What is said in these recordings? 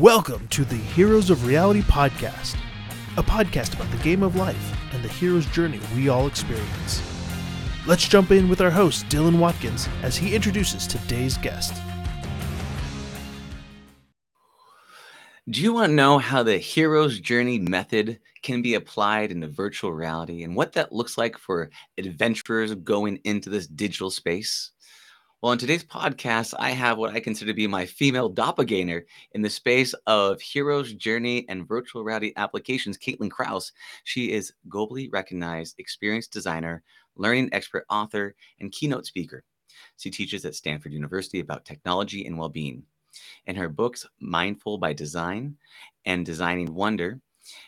Welcome to the Heroes of Reality podcast, a podcast about the game of life and the hero's journey we all experience. Let's jump in with our host, Dylan Watkins, as he introduces today's guest. Do you want to know how the hero's journey method can be applied in into virtual reality and what that looks like for adventurers going into this digital space? Well, in today's podcast, I have what I consider to be my female doppelganger in the space of hero's journey and virtual reality applications, Caitlin Krause. She is globally recognized experienced designer, learning expert author, and keynote speaker. She teaches at Stanford University about technology and well being. In her books, Mindful by Design and Designing Wonder,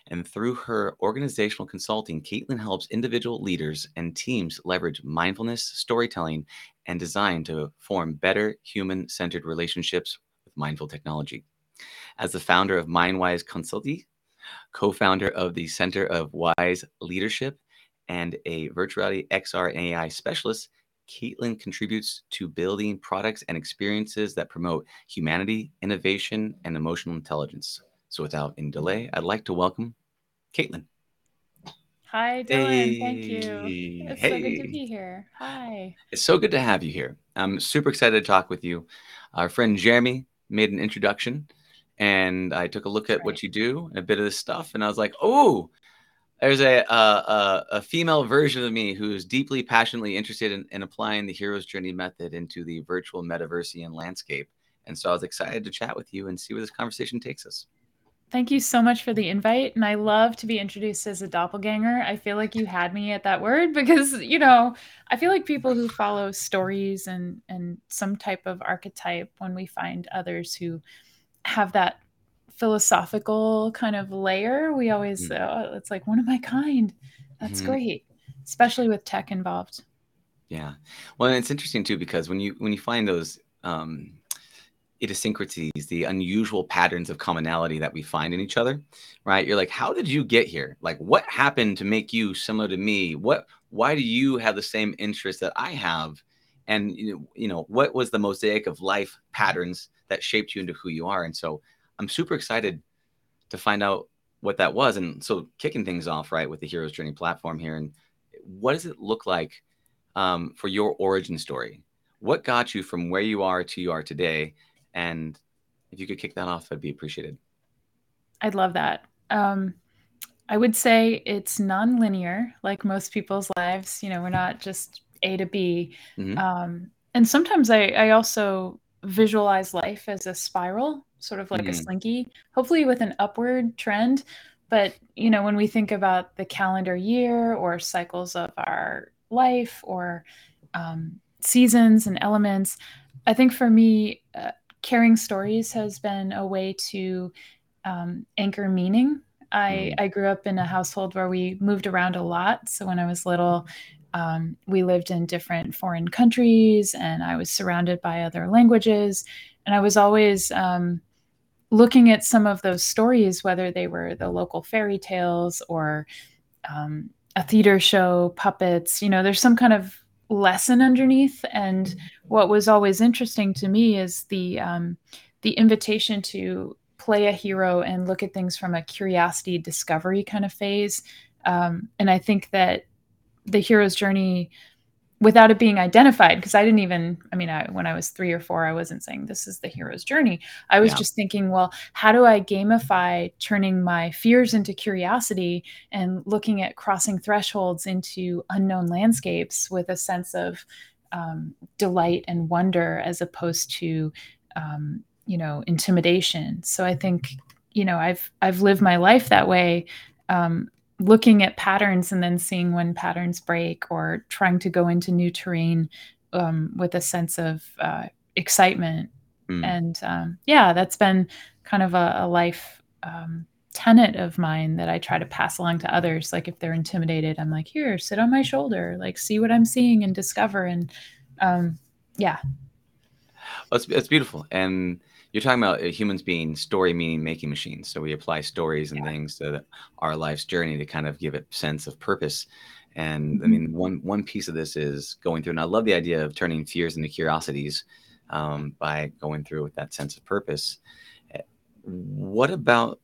and through her organizational consulting, Caitlin helps individual leaders and teams leverage mindfulness, storytelling, and design to form better human centered relationships with mindful technology. As the founder of MindWise Consulting, co founder of the Center of Wise Leadership, and a virtuality XR and AI specialist, Caitlin contributes to building products and experiences that promote humanity, innovation, and emotional intelligence. So, without any delay, I'd like to welcome Caitlin. Hi, Dylan. Hey. Thank you. It's hey. so good to be here. Hi. It's so good to have you here. I'm super excited to talk with you. Our friend Jeremy made an introduction, and I took a look at right. what you do and a bit of this stuff, and I was like, oh, there's a, a, a female version of me who's deeply passionately interested in, in applying the hero's journey method into the virtual metaversian landscape. And so I was excited to chat with you and see where this conversation takes us. Thank you so much for the invite. And I love to be introduced as a doppelganger. I feel like you had me at that word because, you know, I feel like people who follow stories and and some type of archetype when we find others who have that philosophical kind of layer, we always mm. uh, it's like one of my kind. That's mm-hmm. great, especially with tech involved. Yeah. Well, and it's interesting too because when you when you find those um idiosyncrasies, the unusual patterns of commonality that we find in each other, right? You're like, how did you get here? Like, what happened to make you similar to me? What, why do you have the same interests that I have? And you know, what was the mosaic of life patterns that shaped you into who you are? And so, I'm super excited to find out what that was. And so, kicking things off right with the Hero's Journey platform here, and what does it look like um, for your origin story? What got you from where you are to you are today? And if you could kick that off, I'd be appreciated. I'd love that. Um, I would say it's non-linear, like most people's lives. You know, we're not just A to B. Mm-hmm. Um, and sometimes I, I also visualize life as a spiral, sort of like mm-hmm. a slinky, hopefully with an upward trend. But you know, when we think about the calendar year or cycles of our life or um, seasons and elements, I think for me, uh, caring stories has been a way to um, anchor meaning. I, mm. I grew up in a household where we moved around a lot. So when I was little, um, we lived in different foreign countries and I was surrounded by other languages. And I was always um, looking at some of those stories, whether they were the local fairy tales or um, a theater show, puppets. You know, there's some kind of lesson underneath. And what was always interesting to me is the um, the invitation to play a hero and look at things from a curiosity discovery kind of phase. Um, and I think that the hero's journey without it being identified because i didn't even i mean I, when i was three or four i wasn't saying this is the hero's journey i was yeah. just thinking well how do i gamify turning my fears into curiosity and looking at crossing thresholds into unknown landscapes with a sense of um, delight and wonder as opposed to um, you know intimidation so i think you know i've i've lived my life that way um, looking at patterns and then seeing when patterns break or trying to go into new terrain um, with a sense of uh, excitement. Mm. And um, yeah, that's been kind of a, a life um, tenet of mine that I try to pass along to others. Like if they're intimidated, I'm like, here, sit on my shoulder, like see what I'm seeing and discover. And um, yeah. Well, it's, it's beautiful. And you're talking about uh, humans being story meaning making machines. So we apply stories and yeah. things to our life's journey to kind of give it sense of purpose. And mm-hmm. I mean, one one piece of this is going through, and I love the idea of turning fears into curiosities um, by going through with that sense of purpose. Eh, what about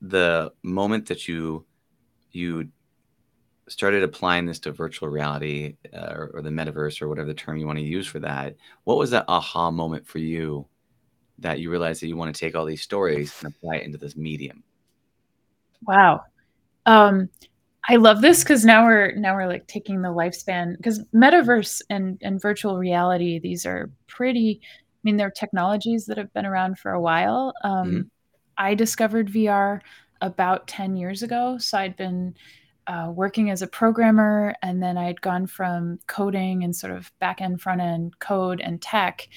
the moment that you you started applying this to virtual reality uh, or, or, the metaverse or whatever the term you want to use for that what was that aha moment for you that you realized that you want to take all these stories and apply it into this medium. Wow. Um, i love this because now we're now we're like taking the lifespan because metaverse and and virtual reality these are pretty i mean they're technologies that have been around for a while. Um, mm-hmm. i discovered vr about 10 years ago so i'd been uh, working as a programmer, and then I had gone from coding and sort of back end, front end code and tech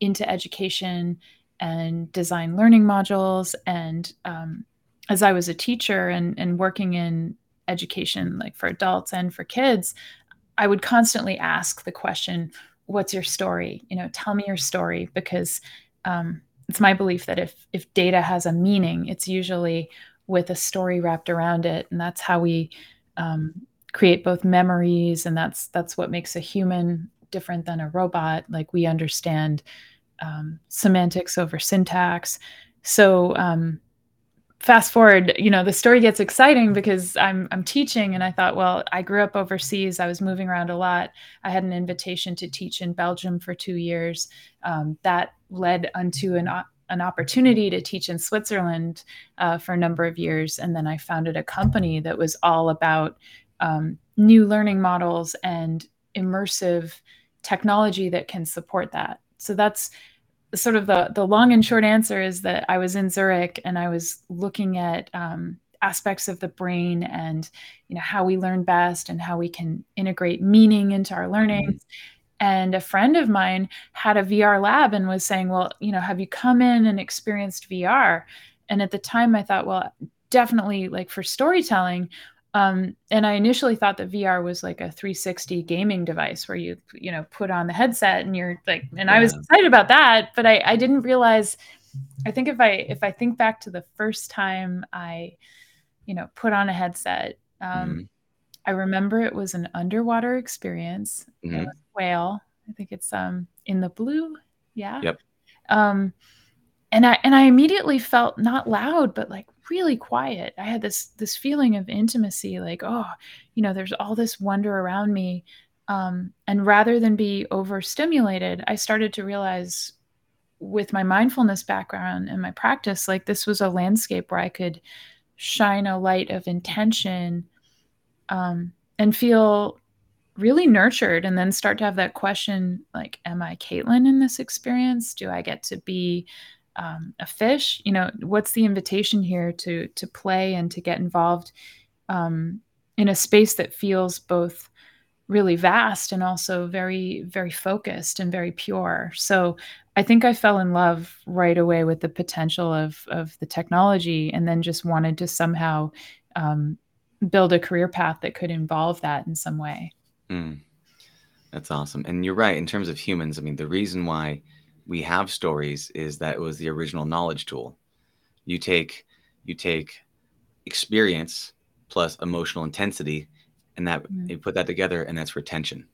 into education and design learning modules. And um, as I was a teacher and, and working in education, like for adults and for kids, I would constantly ask the question, What's your story? You know, tell me your story because um, it's my belief that if if data has a meaning, it's usually with a story wrapped around it, and that's how we um, create both memories and that's that's what makes a human different than a robot like we understand um, semantics over syntax so um, fast forward you know the story gets exciting because i'm i'm teaching and i thought well i grew up overseas i was moving around a lot i had an invitation to teach in belgium for two years um, that led unto an an opportunity to teach in Switzerland uh, for a number of years. And then I founded a company that was all about um, new learning models and immersive technology that can support that. So that's sort of the, the long and short answer is that I was in Zurich and I was looking at um, aspects of the brain and you know how we learn best and how we can integrate meaning into our learning. Mm-hmm and a friend of mine had a VR lab and was saying, Well, you know, have you come in and experienced VR? And at the time I thought, Well, definitely like for storytelling. Um, and I initially thought that VR was like a 360 gaming device where you, you know, put on the headset and you're like, and yeah. I was excited about that, but I, I didn't realize. I think if I if I think back to the first time I, you know, put on a headset, um, mm-hmm. I remember it was an underwater experience. Mm-hmm whale. I think it's um in theBlu. Yeah. Yep. Um and I and I immediately felt not loud, but like really quiet. I had this this feeling of intimacy, like, oh, you know, there's all this wonder around me. Um, and rather than be overstimulated, I started to realize with my mindfulness background and my practice, like this was a landscape where I could shine a light of intention um, and feel really nurtured and then start to have that question like am i caitlin in this experience do i get to be um, a fish you know what's the invitation here to to play and to get involved um, in a space that feels both really vast and also very very focused and very pure so i think i fell in love right away with the potential of of the technology and then just wanted to somehow um, build a career path that could involve that in some way Mm, that's awesome. And you're right. In terms of humans, I mean, the reason why we have stories is that it was the original knowledge tool. You take you take experience plus emotional intensity, and that mm. you put that together, and that's retention.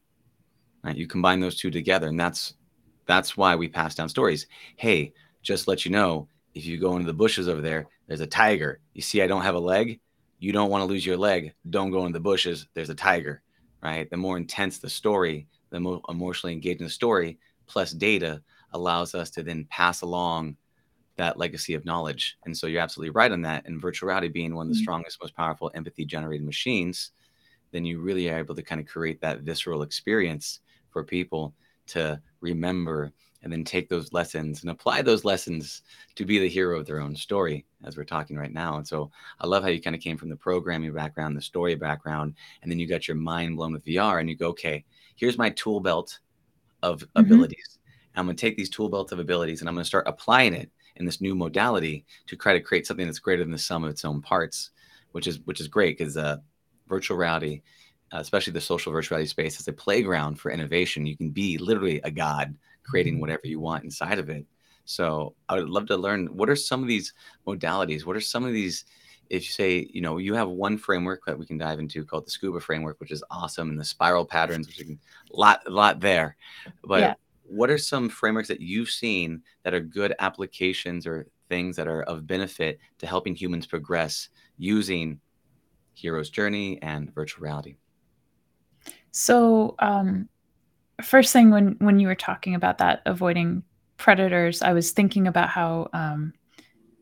Right? You combine those two together, and that's that's why we pass down stories. Hey, just let you know, if you go into the bushes over there, there's a tiger. You see, I don't have a leg. You don't want to lose your leg. Don't go in the bushes. There's a tiger right? The more intense the story, the more emotionally engaging the story, plus data allows us to then pass along that legacy of knowledge. And so you're absolutely right on that. And virtual reality being one of the mm-hmm. strongest, most powerful empathy generated machines, then you really are able to kind of create that visceral experience for people to remember and then take those lessons and apply those lessons to be the hero of their own story as we're talking right now and so i love how you kind of came from the programming background the story background and then you got your mind blown with vr and you go okay here's my tool belt of mm-hmm. abilities i'm going to take these tool belt of abilities and i'm going to start applying it in this new modality to try to create something that's greater than the sum of its own parts which is which is great because uh, virtual reality uh, especially the social virtual reality space is a playground for innovation you can be literally a god creating mm-hmm. whatever you want inside of it. So I would love to learn what are some of these modalities? What are some of these? If you say, you know, you have one framework that we can dive into called the Scuba framework, which is awesome, and the spiral patterns, which can lot a lot there. But yeah. What are some frameworks that you've seen that are good applications or things that are of benefit to helping humans progress using hero's journey and virtual reality? So um, first thing when when you were talking about that avoiding predators i was thinking about how um,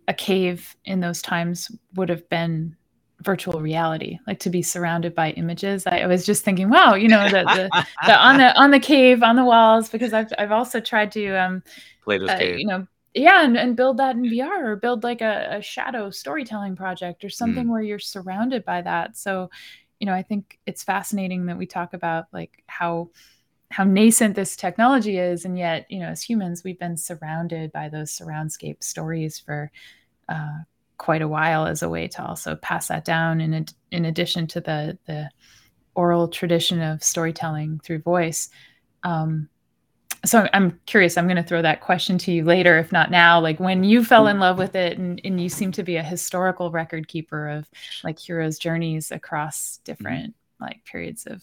a cave in those times would have been virtual reality like to be surrounded by images i, I was just thinking wow you know the, the, the, on the on the cave on the walls because i've, I've also tried to um Plato's uh, cave. you know yeah and, and build that in vr or build like a, a shadow storytelling project or something mm. where you're surrounded by that so you know i think it's fascinating that we talk about like how how nascent this technology is and yet you know as humans we've been surrounded by those surroundscape stories for uh, quite a while as a way to also pass that down in ad- in addition to the the oral tradition of storytelling through voice. Um, so I'm curious. I'm going to throw that question to you later, if not now. Like when you fell in love with it, and, and you seem to be a historical record keeper of like heroes' journeys across different like periods of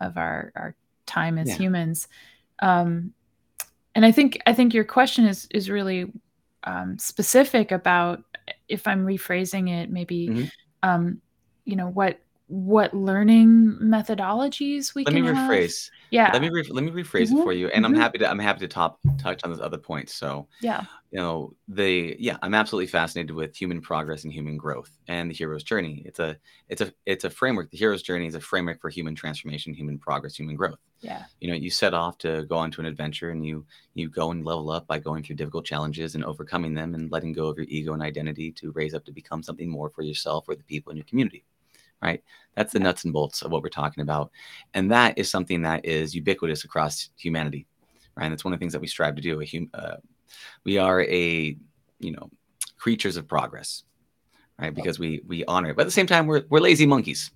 of our our time as yeah. humans. Um, and I think I think your question is is really um, specific about if I'm rephrasing it, maybe, mm-hmm. um, you know, what what learning methodologies we can let can me rephrase. Have. yeah. Let me re- let me rephrase mm-hmm. it for you and mm-hmm. i'm happy to i'm happy to top touch on those other points. So yeah. you know the yeah i'm absolutely fascinated with human progress and human growth and the hero's journey. It's a it's a it's a framework. The hero's journey is a framework for human transformation human progress human growth. Yeah. You know you set off to go onto an adventure and you you go and level up by going through difficult challenges and overcoming them and letting go of your ego and identity to raise up to become something more for yourself or the people in your community right? That's the nuts and bolts of what we're talking about. And that is something that is ubiquitous across humanity, right? And that's one of the things that we strive to do. Hum- uh, we are a, you know, creatures of progress, right? Because we we honor it. But at the same time, we're, we're lazy monkeys.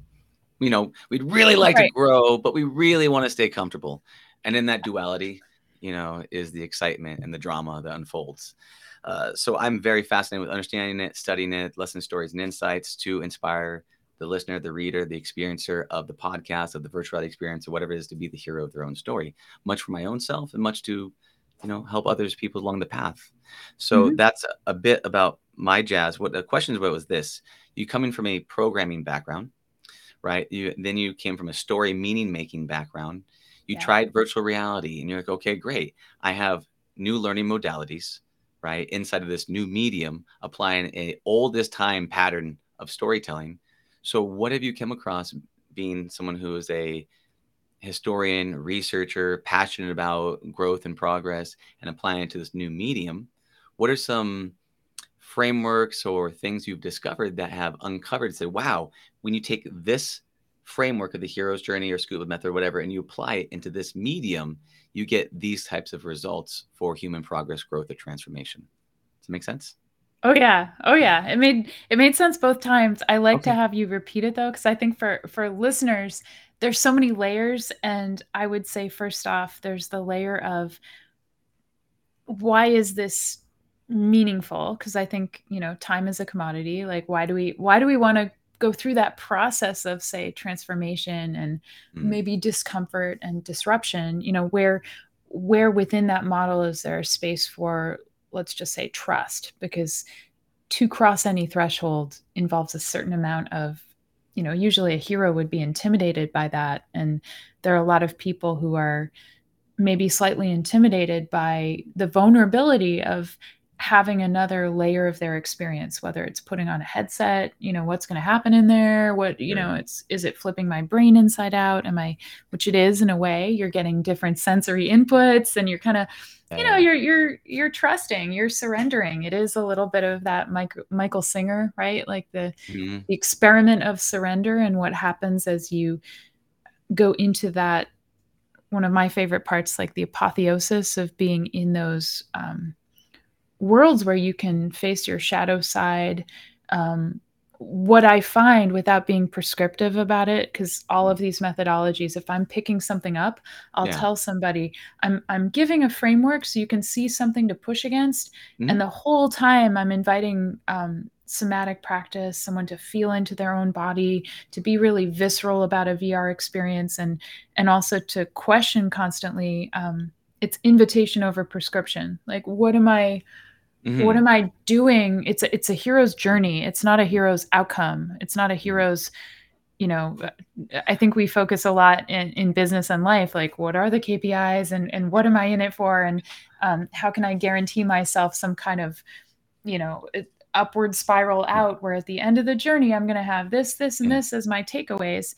You know, we'd really like right. to grow, but we really want to stay comfortable. And in that duality, you know, is the excitement and the drama that unfolds. Uh, so I'm very fascinated with understanding it, studying it, lesson stories and insights to inspire the listener, the reader, the experiencer of the podcast, of the virtual reality experience, or whatever it is to be the hero of their own story, much for my own self and much to, you know, help others people along the path. So mm-hmm. that's a bit about my jazz. What the question about was this: you coming from a programming background, right? You then you came from a story meaning making background. You yeah. tried virtual reality, and you're like, okay, great. I have new learning modalities, right? Inside of this new medium, applying a oldest time pattern of storytelling so, what have you come across being someone who is a historian, researcher, passionate about growth and progress and applying it to this new medium? What are some frameworks or things you've discovered that have uncovered said, wow, when you take this framework of the hero's journey or scuba method or whatever and you apply it into this medium, you get these types of results for human progress, growth, or transformation. Does it make sense? Oh yeah. Oh yeah. It made it made sense both times. I like okay. to have you repeat it though cuz I think for for listeners there's so many layers and I would say first off there's the layer of why is this meaningful because I think, you know, time is a commodity. Like why do we why do we want to go through that process of say transformation and mm. maybe discomfort and disruption, you know, where where within that model is there a space for let's just say trust because to cross any threshold involves a certain amount of you know usually a hero would be intimidated by that. And there are a lot of people who are maybe slightly intimidated by the vulnerability of having another layer of their experience whether it's putting on a headset you know what's going to happen in there what you know it's is it flipping my brain inside out? Am i which it is in a way you're getting different sensory inputs and you're kind of you know you're you're you're trusting you're surrendering. It is a little bit of that michael michael singer right? Like the, mm-hmm. the experiment of surrender and what happens as you go into that one of my favorite parts like the apotheosis of being in those um, worlds where you can face your shadow side um, what I find without being prescriptive about it, because all of these methodologies, if I'm picking something up, I'll yeah. tell somebody I'm I'm giving a framework so you can see something to push against, mm-hmm. and the whole time I'm inviting um, somatic practice, someone to feel into their own body, to be really visceral about a VR experience, and and also to question constantly. Um, it's invitation over prescription. Like, what am I? Mm-hmm. what am I doing? It's a, it's a hero's journey. It's not a hero's outcome. It's not a hero's, you know, I think we focus a lot in, in business and life, like what are the KPIs and, and what am I in it for? And um, how can I guarantee myself some kind of, you know, upward spiral out where at the end of the journey, I'm going to have this, this, and this as my takeaways.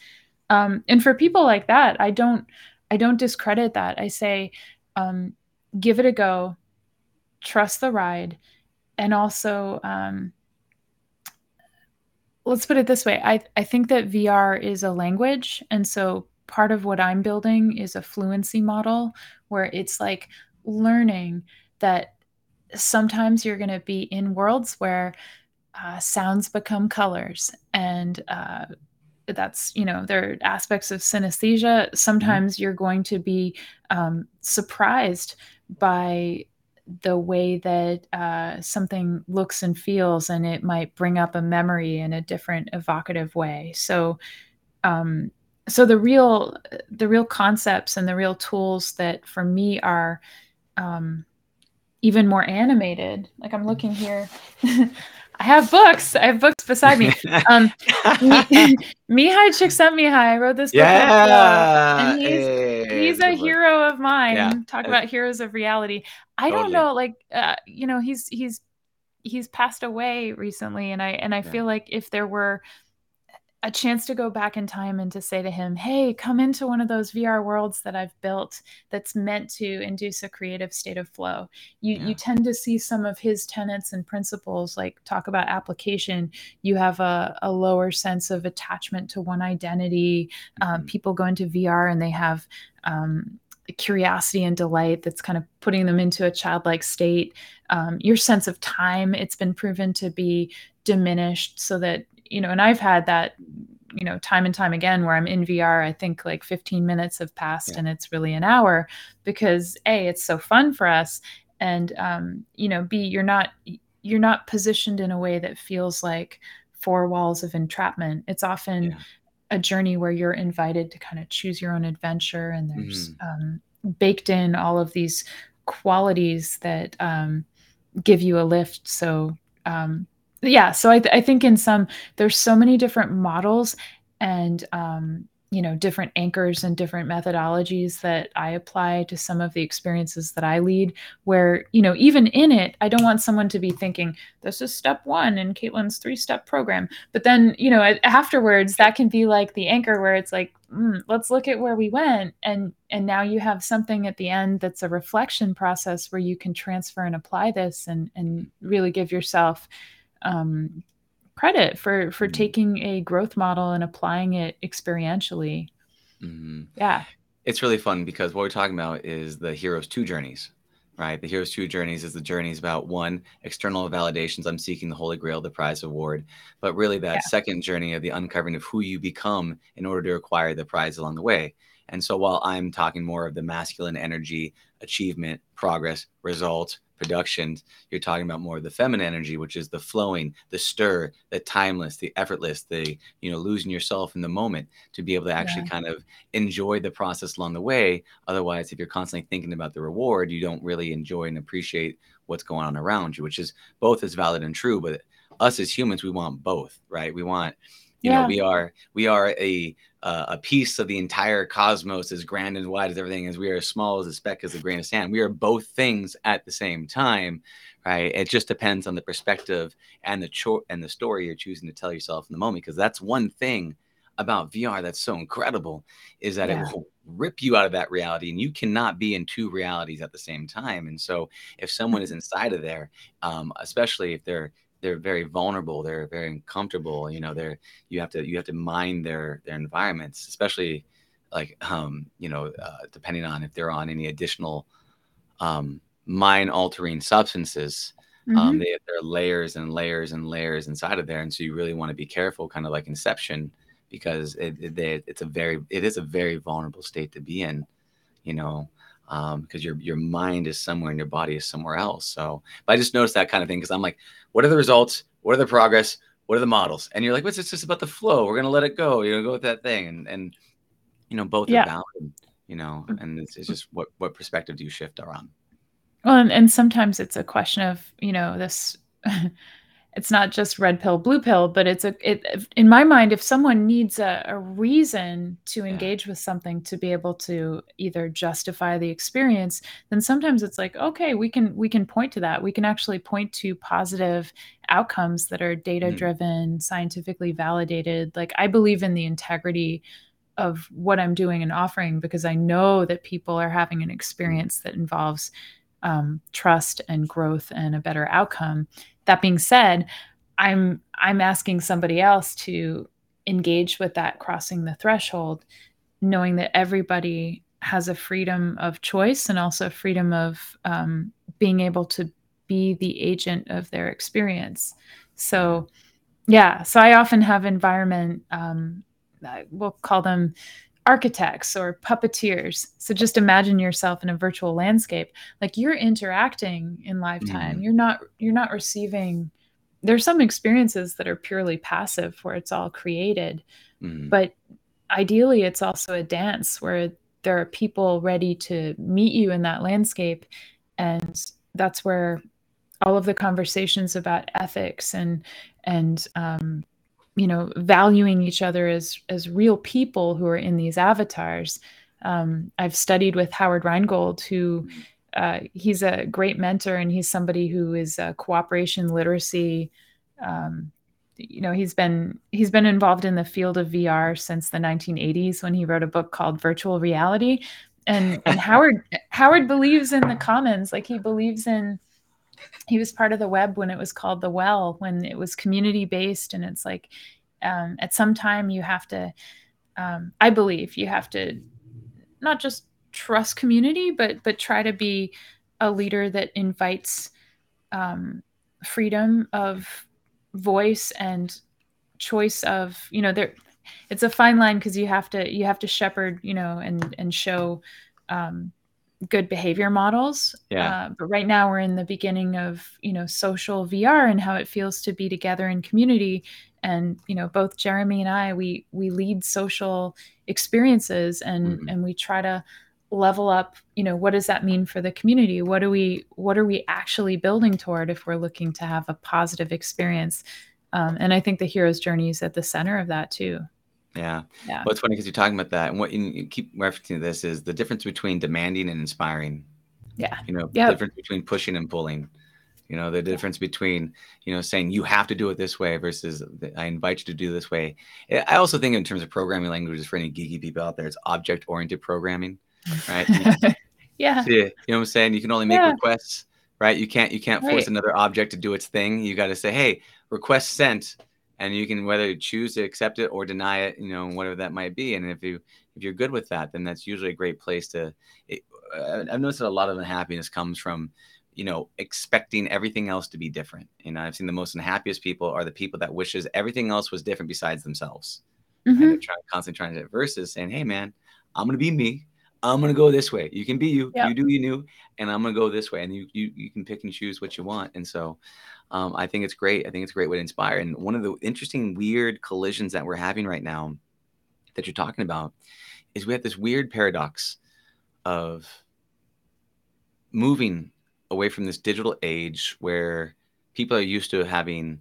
Um, and for people like that, I don't, I don't discredit that. I say, um, give it a go, trust the ride, and also, um, let's put it this way. I, I think that VR is a language. And so part of what I'm building is a fluency model where it's like learning that sometimes you're going to be in worlds where uh, sounds become colors and uh, that's you know there are aspects of synesthesia sometimes mm-hmm. you're going to be um, surprised by the way that uh, something looks and feels and it might bring up a memory in a different evocative way. So um, so the real the real concepts and the real tools that for me are um, even more animated like i'm looking here I have books. I have books beside me. Um, Mihai Csikszentmihalyi I wrote this book. Yeah, and he's, hey, he's a hero of mine. Yeah. Talk about heroes of reality. I totally. don't know, like, uh, you know, he's he's he's passed away recently, and I and I yeah. feel like if there were a chance to go back in time and to say to him, Hey, come into one of those VR worlds that I've built that's meant to induce a creative state of flow. You, yeah. you tend to see some of his tenets and principles, like talk about application. You have a, a lower sense of attachment to one identity. Um, mm-hmm. Um, people go into VR and they have um, curiosity and delight that's kind of putting them into a childlike state. Um, your sense of time, it's been proven to be diminished so that you know, and I've had that, you know, time and time again where I'm in VR, I think like 15 minutes have passed yeah. and it's really an hour because A, it's so fun for us. And, um, you know, B, you're not, you're not positioned in a way that feels like four walls of entrapment. It's often yeah. a journey where you're invited to kind of choose your own adventure and there's mm-hmm. um, baked in all of these qualities that um, give you a lift. So, um, yeah so I, th- I think in some there's so many different models and um, you know different anchors and different methodologies that i apply to some of the experiences that i lead where you know even in it i don't want someone to be thinking this is step one in caitlin's three step program. But then you know afterwards that can be like the anchor where it's like mm, let's look at where we went. And and now you have something at the end that's a reflection process where you can transfer and apply this and and really give yourself um, credit for for mm-hmm. taking a growth model and applying it experientially. Mm-hmm. Yeah, it's really fun because what we're talking about is the hero's two journeys, right? The hero's two journeys is the journeys about one external validations. I'm seeking the Holy Grail, the prize award, but really that yeah. second journey of the uncovering of who you become in order to acquire the prize along the way. And so while I'm talking more of the masculine energy, achievement, progress, result, productions, you're talking about more of the feminine energy, which is the flowing, the stir, the timeless, the effortless, the you know losing yourself in the moment to be able to actually yeah. kind of enjoy the process along the way. Otherwise, if you're constantly thinking about the reward, you don't really enjoy and appreciate what's going on around you, which is both as valid and true. But us as humans, we want both, right? We want you yeah. know we are we are a uh, a piece of the entire cosmos as grand and wide as everything is we are as small as a speck as a grain of sand we are both things at the same time right it just depends on the perspective and the cho- and the story you're choosing to tell yourself in the moment because that's one thing about VR that's so incredible is that yeah. it will rip you out of that reality and you cannot be in two realities at the same time and so if someone is inside of there um, especially if they're they're very vulnerable they're very uncomfortable you know they're you have to you have to mind their their environments especially like um you know uh, depending on if they're on any additional um mind altering substances um, mm-hmm. um they there are layers and layers and layers inside of there and so you really want to be careful kind of like inception because it, it it's a very it is a very vulnerable state to be in you know um because your your mind is somewhere and your body is somewhere else so but i just noticed that kind of thing because i'm like what are the results? What are the progress? What are the models? And you're like, what's this just about the flow? We're gonna let it go. You're gonna go with that thing, and and you know both yeah. are valid. You know, mm. and it's, it's just what what perspective do you shift around? well and, and sometimes it's a question of you know this it's not just red pill blue pill but it's a it in my mind if someone needs a, a reason to engage yeah. with something to be able to either justify the experience then sometimes it's like okay we can we can point to that we can actually point to positive outcomes that are data driven mm. scientifically validated like i believe in the integrity of what i'm doing and offering because i know that people are having an experience that involves um, trust and growth and a better outcome. That being said i'm i'm asking somebody else to engage with that crossing the threshold knowing that everybody has a freedom of choice and also freedom of um, being able to be the agent of their experience. So yeah so i often have environment um, we'll call them architects or puppeteers. So just imagine yourself in a virtual landscape. Like you're interacting in live time. Mm-hmm. You're not you're not receiving there's some experiences that are purely passive where it's all created. Mm-hmm. But ideally it's also a dance where there are people ready to meet you in that landscape and that's where all of the conversations about ethics and and um, you know valuing each other as as real people who are in these avatars. Um, i've studied with howard rheingold who uh, he's a great mentor and he's somebody who is a cooperation literacy um, you know he's been he's been involved in the field of vr since the 1980s when he wrote a book called virtual reality. And, and howard howard believes in the commons like he believes in he was part of the web when it was called the well when it was community based and it's like um, at some time you have to um, i believe you have to not just trust community but but try to be a leader that invites um, freedom of voice and choice of you know there it's a fine line because you have to you have to shepherd you know and and show um, good behavior models. Yeah. Uh, but right now we're in the beginning of you know social VR and how it feels to be together in community. And you know both Jeremy and I we we lead social experiences and mm-hmm. and we try to level up you know what does that mean for the community what do we what are we actually building toward if we're looking to have a positive experience um, and i think the hero's journey is at the center of that too yeah. Yeah. Well, it's funny because you're talking about that, and what you keep referencing this is the difference between demanding and inspiring. Yeah. You know, yep. the difference between pushing and pulling. You know, the difference between you know saying you have to do it this way versus I invite you to do this way. Eh, I also think in terms of programming languages for any geeky people out there, it's object oriented programming, right? yeah. you know what I'm saying? You can only make yeah. requests, right? You can't you can't force right. another object to do its thing. You got to say, hey, request sent and you can whether choose to accept it or deny it you know whatever that might be and if you if you're good with that then that's usually a great place to it, uh, i've noticed that a lot of unhappiness comes from you know expecting everything else to be different you know i've seen the most unhappiest people are the people that wishes everything else was different besides themselves. Mm-hmm. and they're trying, constantly trying to versus saying hey man i'm gonna be me. I'm gonna go this way. You can be you. Yep. you do you new and i'm gonna go this way. And you, you you can pick and choose what you want and so um, I think it's great. I think it's a great way to inspire. And one of the interesting, weird collisions that we're having right now that you're talking about is we have this weird paradox of moving away from this digital age where people are used to having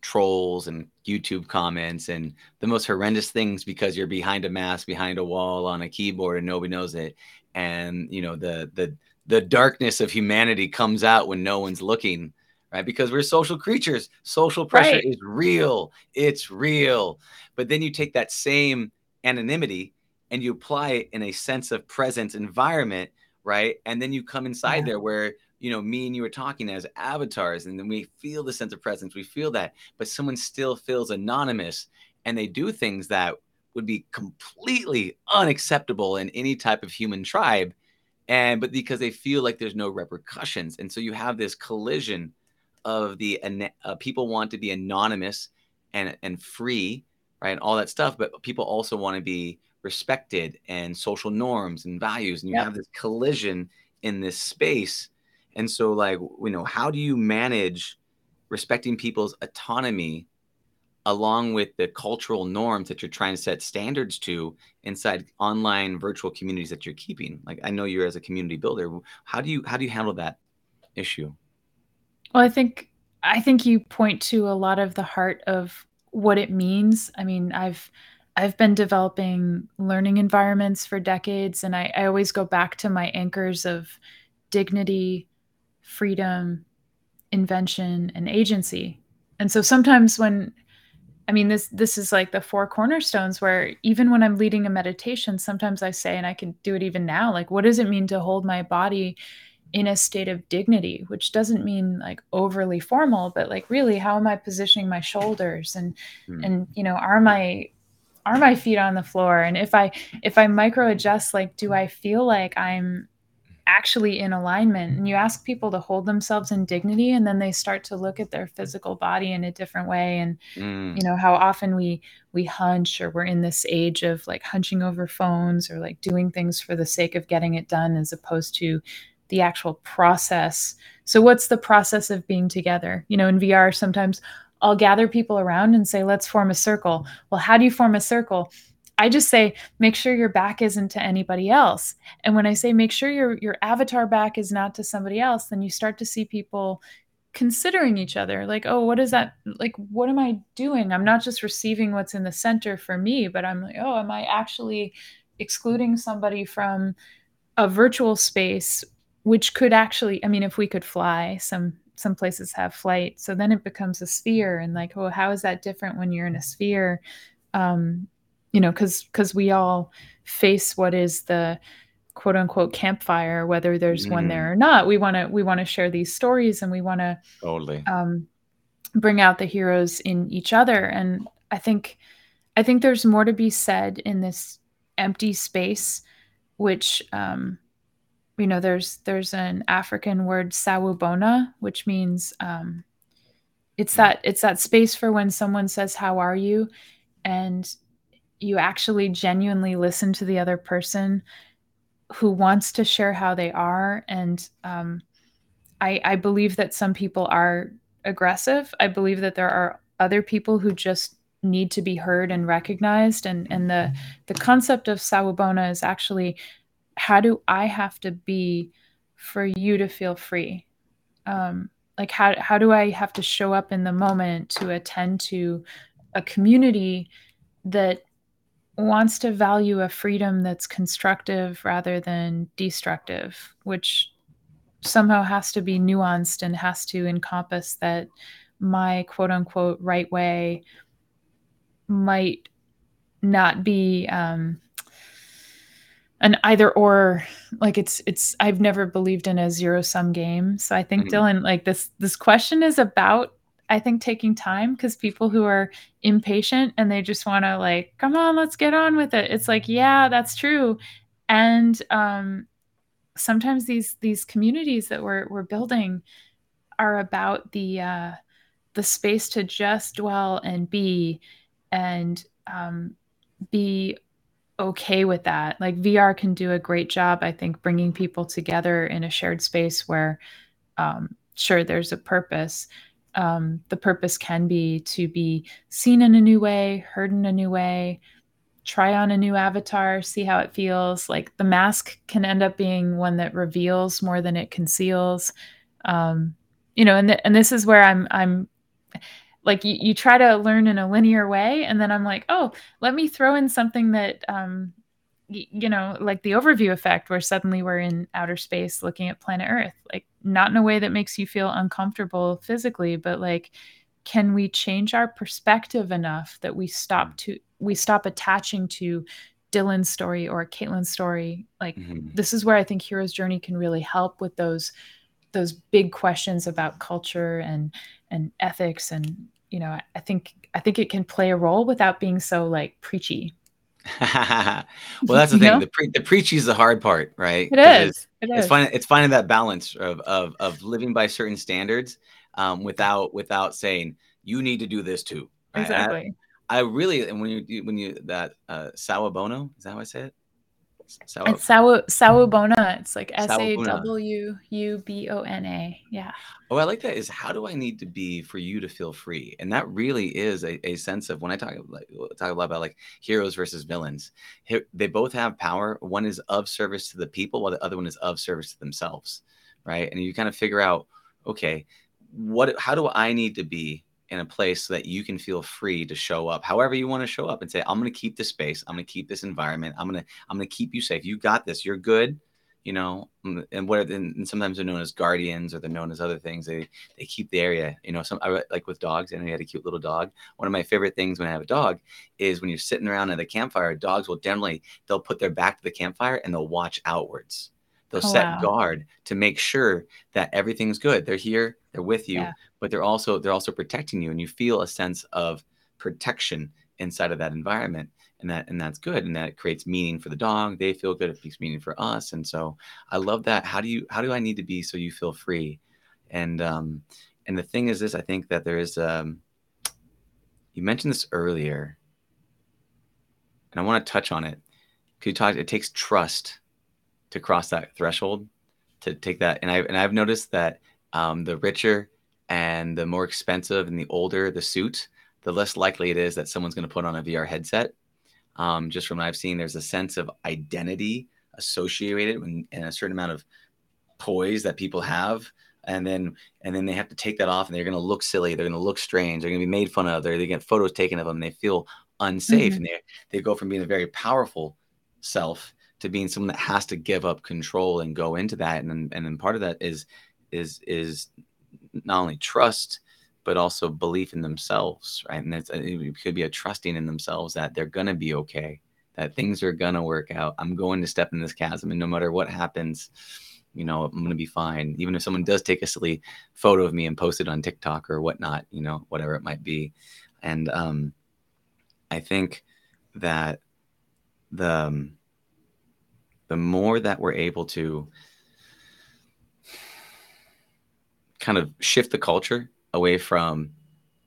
trolls and YouTube comments and the most horrendous things because you're behind a mask, behind a wall on a keyboard and nobody knows it. And you know, the the the darkness of humanity comes out when no one's looking right? Because we're social creatures. Social pressure right. is real. It's real. But then you take that same anonymity and you apply it in a sense of presence environment, right? And then you come inside yeah. there where you know me and you are talking as avatars and then we feel the sense of presence we feel that but someone still feels anonymous and they do things that would be completely unacceptable in any type of human tribe and but because they feel like there's no repercussions and so you have this collision of the uh, people want to be anonymous and and free, right, and all that stuff. But people also want to be respected and social norms and values, and you yep. have this collision in this space. And so, like, you know, how do you manage respecting people's autonomy along with the cultural norms that you're trying to set standards to inside online virtual communities that you're keeping like i know you're as a community builder how do you how do you handle that issue? Well, I think I think you point to a lot of the heart of what it means. I mean, I've I've been developing learning environments for decades, and I, I always go back to my anchors of dignity, freedom, invention, and agency. And so sometimes when I mean this this is like the four cornerstones where even when I'm leading a meditation, sometimes I say, and I can do it even now, like what does it mean to hold my body in a state of dignity, which doesn't mean like overly formal, but like really how am I positioning my shoulders and mm. and you know, are my are my feet on the floor? And if I if I micro adjust, like do I feel like I'm actually in alignment and you ask people to hold themselves in dignity and then they start to look at their physical body in a different way and mm. you know how often we we hunch or we're in this age of like hunching over phones or like doing things for the sake of getting it done as opposed to the actual process. So, what's the process of being together? You know, in VR, sometimes I'll gather people around and say, let's form a circle. Well, how do you form a circle? I just say, make sure your back isn't to anybody else. And when I say make sure your your avatar back is not to somebody else, then you start to see people considering each other like oh what is that like what am i doing i'm not just receiving what's in the center for me but i'm like oh am i actually excluding somebody from a virtual space which could actually i mean if we could fly some some places have flight so then it becomes a sphere and like oh how is that different when you're in a sphere? Um you know because because we all face what is the quote unquote campfire whether there's mm. one there or not. We want to we want to share these stories and we want to totally. um bring out the heroes in each other. And i think i think there's more to be said in this empty space which um you know there's there's an african word sawubona which means um it's that it's that space for when someone says how are you? and you actually genuinely listen to the other person who wants to share how they are. And um, I, I believe that some people are aggressive. I believe that there are other people who just need to be heard and recognized. And and the the concept of sawubona is actually how do I have to be for you to feel free? Um, like how how do I have to show up in the moment to attend to a community that wants to value a freedom that's constructive rather than destructive, which somehow has to be nuanced and has to encompass that my quote unquote right way might not be um, an either or like it's it's i've never believed in a zero sum game. So i think mm-hmm. dylan like this this question is about i think taking time because people who are impatient and they just want to like come on let's get on with it. It's like yeah that's true. And um sometimes these these communities that we're we're building are about the uh the space to just dwell and be and um be okay with that. Like VR can do a great job, I think, bringing people together in a shared space where, um, sure, there's a purpose. Um, the purpose can be to be seen in a new way, heard in a new way, try on a new avatar, see how it feels. Like the mask can end up being one that reveals more than it conceals. Um, you know, and th- and this is where I'm I'm like you, you try to learn in a linear way and then i'm like oh let me throw in something that um y- you know like the overview effect where suddenly we're in outer space looking at planet earth like not in a way that makes you feel uncomfortable physically but like can we change our perspective enough that we stop to we stop attaching to Dylan's story or Caitlin's story. Like mm-hmm. this is where I think Hero's Journey can really help with those those big questions about culture and and ethics and you know, I think I think it can play a role without being so like preachy. well, that's the thing. Know? The pre- the preachy is the hard part, right? It is. It's, it is. It's finding it's finding that balance of of of living by certain standards, um, without without saying you need to do this too. Right? Exactly. I, I, really and when you when you that uh, sawubona is that how I say it? Sawa. It's Sawubona. It's like S A W U B O N A. Yeah. Oh, I like that. Is how do I need to be for you to feel free? And that really is a, a sense of when I talk like talk a lot about like heroes versus villains. They both have power. One is of service to the people, while the other one is of service to themselves. right? And you kind of figure out, okay, what how do I need to be in a place so that you can feel free to show up however you want to show up and say, I'm gonna keep this space, I'm gonna keep this environment, I'm gonna, I'm gonna keep you safe. You got this, you're good you know, mm, and what and sometimes they're known as guardians or they're known as other things. They they keep the area, you know. Some I, like with dogs, and I had a cute little dog. One of my favorite things when I have a dog is when you're sitting around at a campfire. Dogs will generally they'll put their back to the campfire and they'll watch outwards. They'll oh, set wow. guard to make sure that everything's good. They're here, they're with you, yeah. but they're also they're also protecting you, and you feel a sense of protection inside of that environment and that and that's good and that creates meaning for the dog they feel good it makes meaning for us and so i love that how do you how do i need to be so you feel free and um and the thing is this i think that there is um you mentioned this earlier and i want to touch on it could you talk it takes trust to cross that threshold to take that and i and i've noticed that um the richer and the more expensive and the older the suit the less likely it is that someone's going to put on a VR headset um, just from what I've seen, there's a sense of identity associated with and a certain amount of poise that people have. And then and then they have to take that off and they're gonna look silly, they're gonna look strange, they're gonna be made fun of, they're they get photos taken of them, they feel unsafe mm-hmm. and they they go from being a very powerful self to being someone that has to give up control and go into that. And and then part of that is is is not only trust but also belief in themselves, right? And it's, it could be a trusting in themselves that they're going to be okay, that things are going to work out. I'm going to step in this chasm, and no matter what happens, you know, I'm going to be fine. Even if someone does take a silly photo of me and post it on TikTok or whatnot, you know, whatever it might be. And um, I think that the um, the more that we're able to kind of shift the culture away from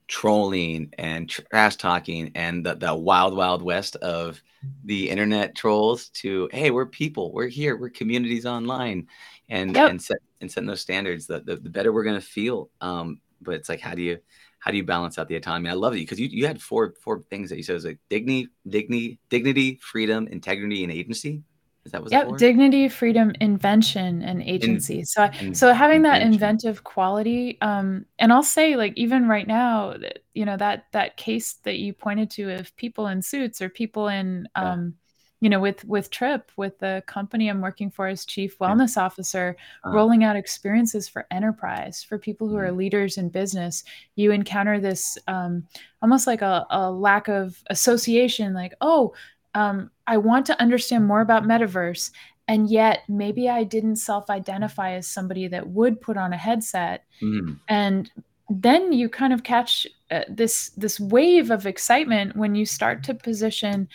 trolling and trash talking and the, the wild wild west of the internet trolls to hey we're people we're here we're communities online and yep. and set and setting those standards the, the, the better we're going to feel. Um but it's like how do you how do you balance out the autonomy? I love it because you, you had four four things that you said it was like dignity dignity dignity freedom integrity and agency is that what yep, dignity, freedom, invention, and agency. In, so, I, so having that inventive quality, um, and I'll say, like, even right now, you know, that that case that you pointed to of people in suits or people in, um, yeah. you know, with with TRIPP, with the company I'm working for as chief wellness yeah. officer, uh-huh. rolling out experiences for enterprise for people who mm-hmm. are leaders in business. You encounter this um, almost like a, a lack of association, like, oh um, I want to understand more about metaverse, and yet maybe I didn't self-identify as somebody that would put on a headset, mm. and then you kind of catch uh, this this wave of excitement when you start to position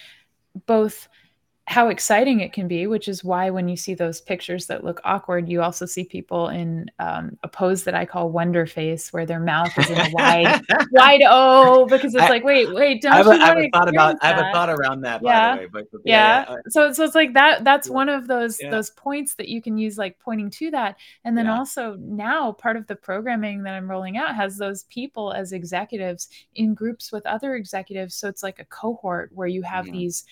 both how exciting it can be, which is why when you see those pictures that look awkward, you also see people in um, a pose that I call wonder face, where their mouth is in a wide, wide O, because it's I, like, wait, wait, don't I have, you I have a thought about, that? I have a thought around that, yeah. Way, but, but yeah. yeah. So, so it's like that. That's one of those yeah. those points that you can use, like pointing to that, and then yeah. also now part of the programming that I'm rolling out has those people as executives in groups with other executives. So it's like a cohort where you have mm-hmm. these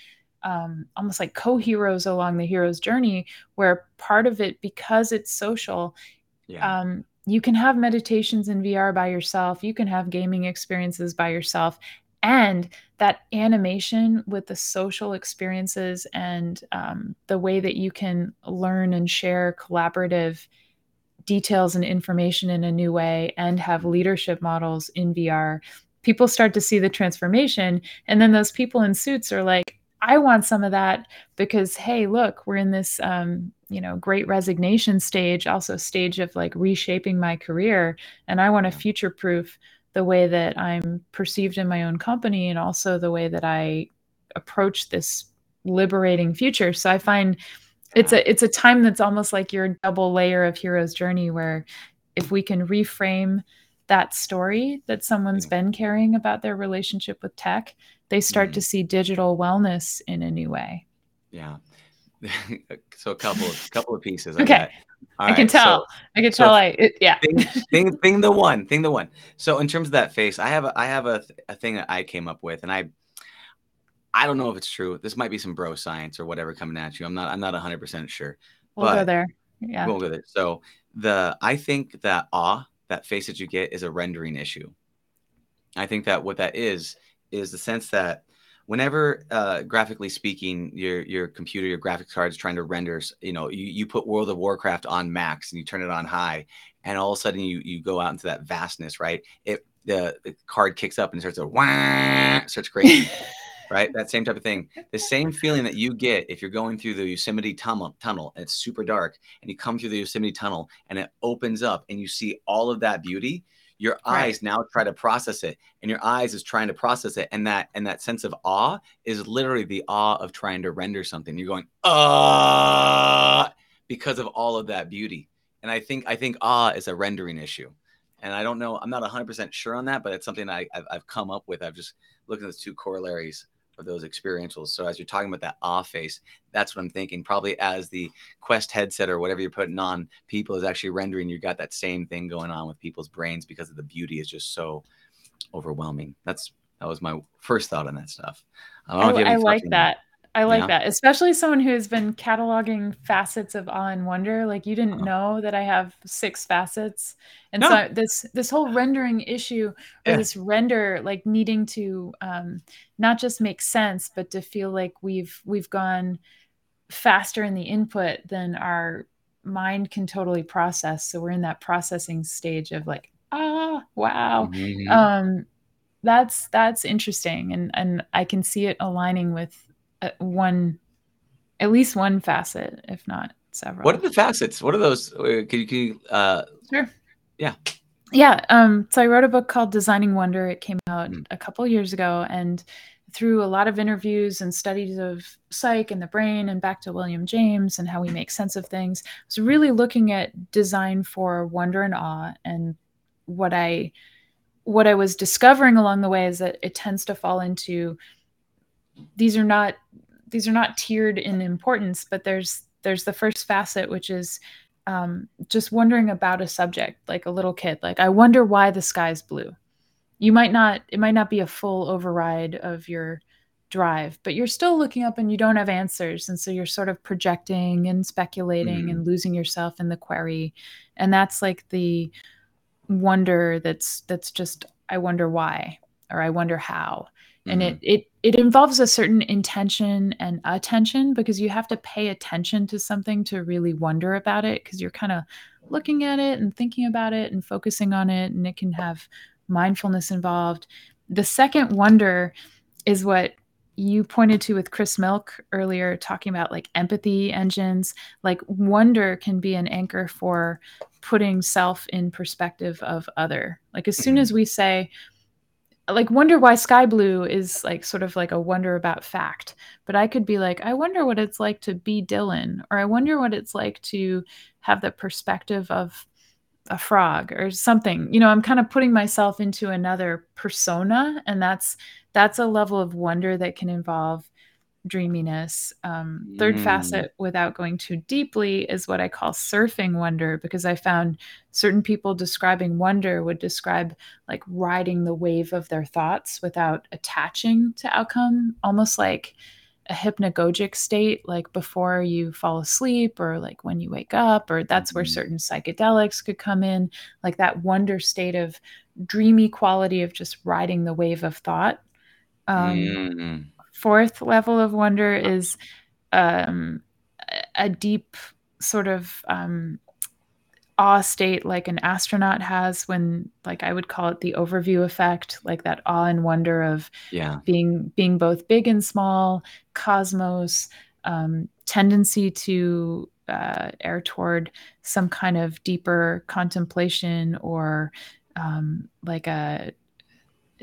um, almost like co-heroes along the hero's journey where part of it because it's social yeah. um, you can have meditations in vr by yourself you can have gaming experiences by yourself and that animation with the social experiences and um, the way that you can learn and share collaborative details and information in a new way and have leadership models in VR, people start to see the transformation. And then those people in suits are like, I want some of that because hey, look, we're in this um, you know, great resignation stage, also stage of like reshaping my career. And I want to future proof the way that I'm perceived in my own company and also the way that I approach this liberating future. So I find it's a it's a time that's almost like your double layer of hero's journey where if we can reframe that story that someone's been carrying about their relationship with tech they start mm-hmm. to see digital wellness in a new way. Yeah. so a couple of couple of pieces. Okay. I can tell. So, I can so tell. I it, yeah. Thing, thing, thing, the one. Thing the one. So in terms of that face, I have a, I have a, a thing that I came up with, and I I don't know if it's true. This might be some bro science or whatever coming at you. I'm not I'm not 100 percent sure. We'll but, go there. Yeah. We'll Go it. So the I think that awe, that face that you get, is a rendering issue. I think that what that is is the sense that whenever uh, graphically speaking your your computer your graphics card is trying to render you know you, you put world of warcraft on max and you turn it on high and all of a sudden you you go out into that vastness right it the, the card kicks up and starts to wah, starts crazy right? That same type of thing. The same feeling that you get if you're going through the yosemite tunnel tunnel and it's super dark and you come through the yosemite tunnel and it opens up and you see all of that beauty your eyes right. now try to process it and your eyes is trying to process it and that and that sense of awe is literally the awe of trying to render something. You're going ah because of all of that beauty. And i think i think awe is a rendering issue. And i don't know i'm not 100% sure on that but it's something I, I've, I've come up with. I've just looked at those two corollaries of those experientials. So as you're talking about that awe face, that's what I'm thinking. Probably as the Quest headset or whatever you're putting on, people is actually rendering. You got that same thing going on with people's brains because of the beauty is just so overwhelming. That's that was my first thought on that stuff. I, I, I like that. I like yeah. that, especially someone who's been cataloging facets of awe and wonder. Like you didn't uh-huh. know that I have six facets, and no. so this this whole rendering issue or yeah. this render like needing to um, not just make sense, but to feel like we've we've gone faster in the input than our mind can totally process. So we're in that processing stage of like ah wow. Mm-hmm. Um, that's that's interesting, and and I can see it aligning with one, at least one facet, if not several. What are the facets? What are those? Uh, can you, can you uh, sure. Yeah. Yeah. Um, so I wrote a book called Designing Wonder. It came out mm. a couple years ago. And through a lot of interviews and studies of psych and the brain and back to William James and how we make sense of things, I was really looking at design for wonder and awe. And what I what I was discovering along the way is that it tends to fall into these are not these are not tiered in importance, but there's there's the first facet, which is um, just wondering about a subject, like a little kid. Like, I wonder why the sky's blue. You might not, it might not be a full override of your drive, but you're still looking up and you don't have answers. And so you're sort of projecting and speculating mm. and losing yourself in the query. And that's like the wonder that's that's just I wonder why or I wonder how and mm-hmm. it it it involves a certain intention and attention because you have to pay attention to something to really wonder about it because you're kind of looking at it and thinking about it and focusing on it and it can have mindfulness involved the second wonder is what you pointed to with Chris Milk earlier, talking about like empathy engines. Like wonder can be an anchor for putting self in perspective of other. Like as soon mm-hmm. as we say, like wonder why sky blue is like sort of like a wonder about fact but i could be like i wonder what it's like to be dylan or i wonder what it's like to have the perspective of a frog or something. You know i'm kind of putting myself into another persona and that's that's a level of wonder that can involve dreaminess. Um, third mm. facet, without going too deeply, is what I call surfing wonder, because I found certain people describing wonder would describe like riding the wave of their thoughts without attaching to outcome, almost like a hypnagogic state, like before you fall asleep or like when you wake up, or that's where mm-hmm. certain psychedelics could come in, like that wonder state of dreamy quality of just riding the wave of thought. Um, mm fourth level of wonder is um, a deep sort of um, awe state like an astronaut has when like i would call it the overview effect like that awe and wonder of yeah. being being both big and small cosmos um, tendency to uh, err toward some kind of deeper contemplation or um, like a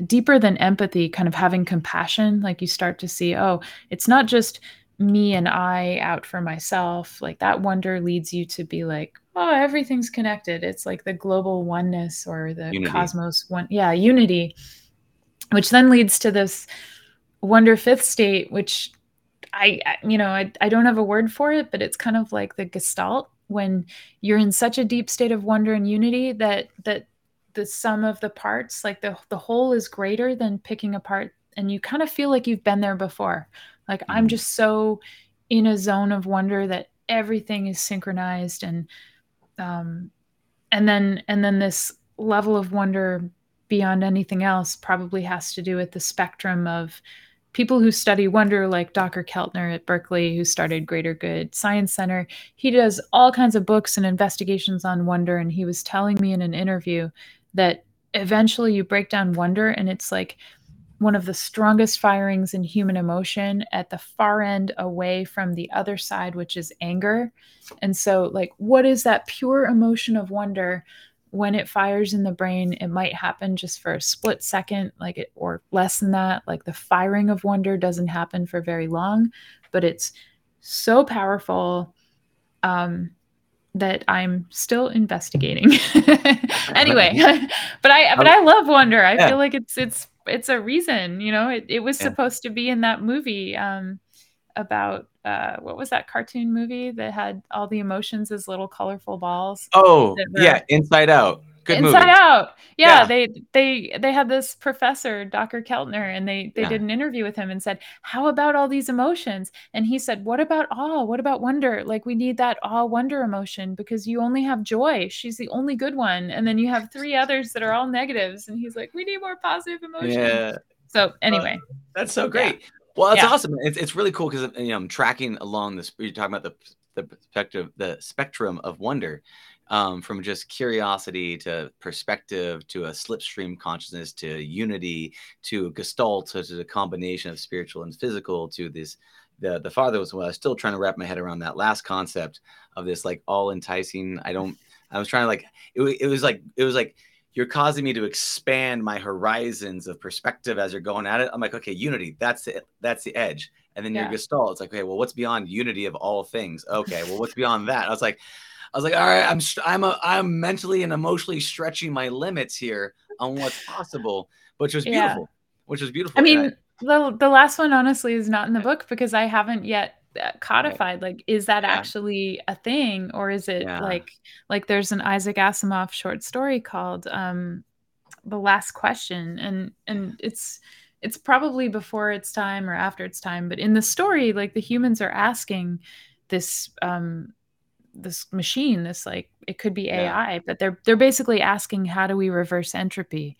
deeper than empathy, kind of having compassion. Like you start to see, oh, it's not just me and I out for myself. Like that wonder leads you to be like, oh, everything's connected. It's like the global oneness or the unity. cosmos one. Yeah, unity, which then leads to this wonder fifth state, which I, you know, I, I don't have a word for it, but it's kind of like the gestalt when you're in such a deep state of wonder and unity that that the sum of the parts like the the whole is greater than picking apart and you kind of feel like you've been there before. Like mm. i'm just so in a zone of wonder that everything is synchronized and um and then and then this level of wonder beyond anything else probably has to do with the spectrum of people who study wonder like dr. Keltner at berkeley who started greater good science center. He does all kinds of books and investigations on wonder and he was telling me in an interview that eventually you break down wonder and it's like one of the strongest firings in human emotion at the far end away from the other side which is anger. And so like what is that pure emotion of wonder? When it fires in the brain it might happen just for a split second like it or less than that. Like the firing of wonder doesn't happen for very long but it's so powerful um that I'm still investigating. anyway, but I but I love wonder. I yeah. feel like it's it's it's a reason, you know. It it was yeah. supposed to be in that movie um about uh what was that cartoon movie that had all the emotions as little colorful balls? Oh, yeah, Inside Out. Good Inside movie. Out. Yeah, yeah, they they they had this professor, Dr. Keltner, and they they yeah. did an interview with him and said, "How about all these emotions?" And he said, "What about awe? What about wonder? Like we need that awe wonder emotion because you only have joy. She's the only good one, and then you have three others that are all negatives." And he's like, "We need more positive emotions." Yeah. So anyway, uh, that's so great. Yeah. Well, that's awesome. It's it's really cool because you know I'm tracking along this. You're talking about the the perspective, the spectrum of wonder um, from just curiosity to perspective to a slipstream consciousness to unity to gestalt to, to the combination of spiritual and physical to this the the father was well, I was still trying to wrap my head around that last concept of this like all enticing. I don't. I was trying to like it. It was like it was like you're causing me to expand my horizons of perspective as you're going at it. I'm like, okay, unity. That's it. That's the edge. And then yeah. your gestalt. It's like, okay, well, what's beyond unity of all things? Okay, well, what's beyond that? I was like, I was like, all right, I'm I'm a, I'm mentally and emotionally stretching my limits here on what's possible, which was beautiful. Yeah. Which was beautiful. I mean, the the last one honestly is not in the book because I haven't yet uh, codified like is that yeah. actually a thing or is it yeah. like like there's an Isaac Asimov short story called um the last question and and it's it's probably before its time or after its time but in the story like the humans are asking this um this machine this like it could be ai yeah. but they're they're basically asking how do we reverse entropy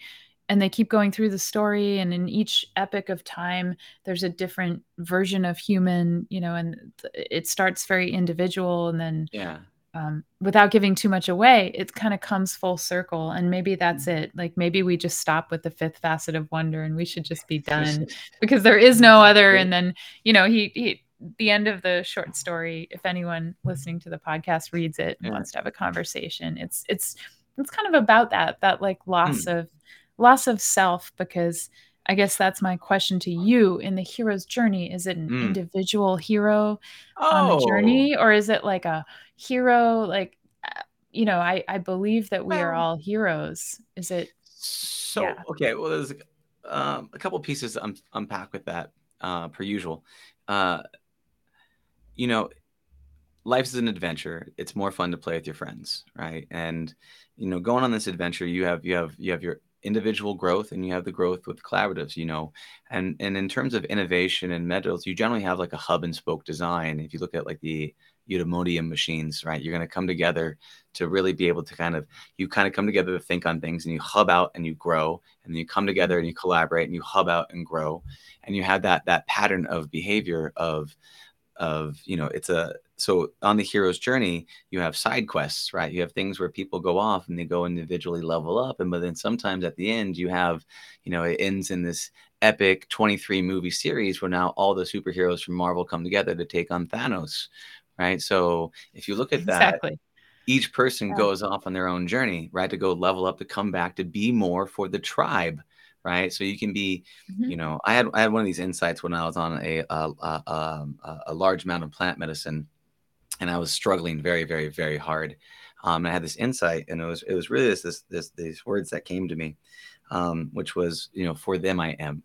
and they keep going through the story and in each epic of time there's a different version of human you know and it starts very individual and then yeah um, without giving too much away it kind of comes full circle and maybe that's mm-hmm. it like maybe we just stop with the fifth facet of wonder and we should just be done because there is no other and then you know he he the end of the short story if anyone listening to the podcast reads it and wants to have a conversation it's it's it's kind of about that that like loss mm. of loss of self because i guess that's my question to you in the hero's journey is it an mm. individual hero oh. on the journey oh. or is it like a hero like uh, you know i i believe that we well, are all heroes is it so yeah. okay well there's um, a couple pieces to un- unpack with that uh, per usual uh, you know, life is an adventure. It's more fun to play with your friends, right? And you know, going on this adventure, you have you have you have your individual growth and you have the growth with collaboratives you know and and in terms of innovation and metals you generally have like a hub and spoke design if you look at like the eudaimonia machines right you're going to come together to really be able to kind of you kind of come together to think on things and you hub out and you grow and then you come together and you collaborate and you hub out and grow and you have that that pattern of behavior of of you know it's a so on the hero's journey you have side quests right? You have things where people go off and they go individually level up and but then sometimes at the end you have you know it ends in this epic 23 movie series where now all the superheroes from marvel come together to take on thanos right? So if you look at that each person yeah. goes off on their own journey right to go level up to come back to be more for the tribe right? So you can be, mm-hmm. you know, I had I had one of these insights when I was on a a, a, um, a, a large amount of plant medicine, and I was struggling very very very hard. Um, I had this insight, and it was it was really this this, this these words that came to me, um, which was you know for them I am,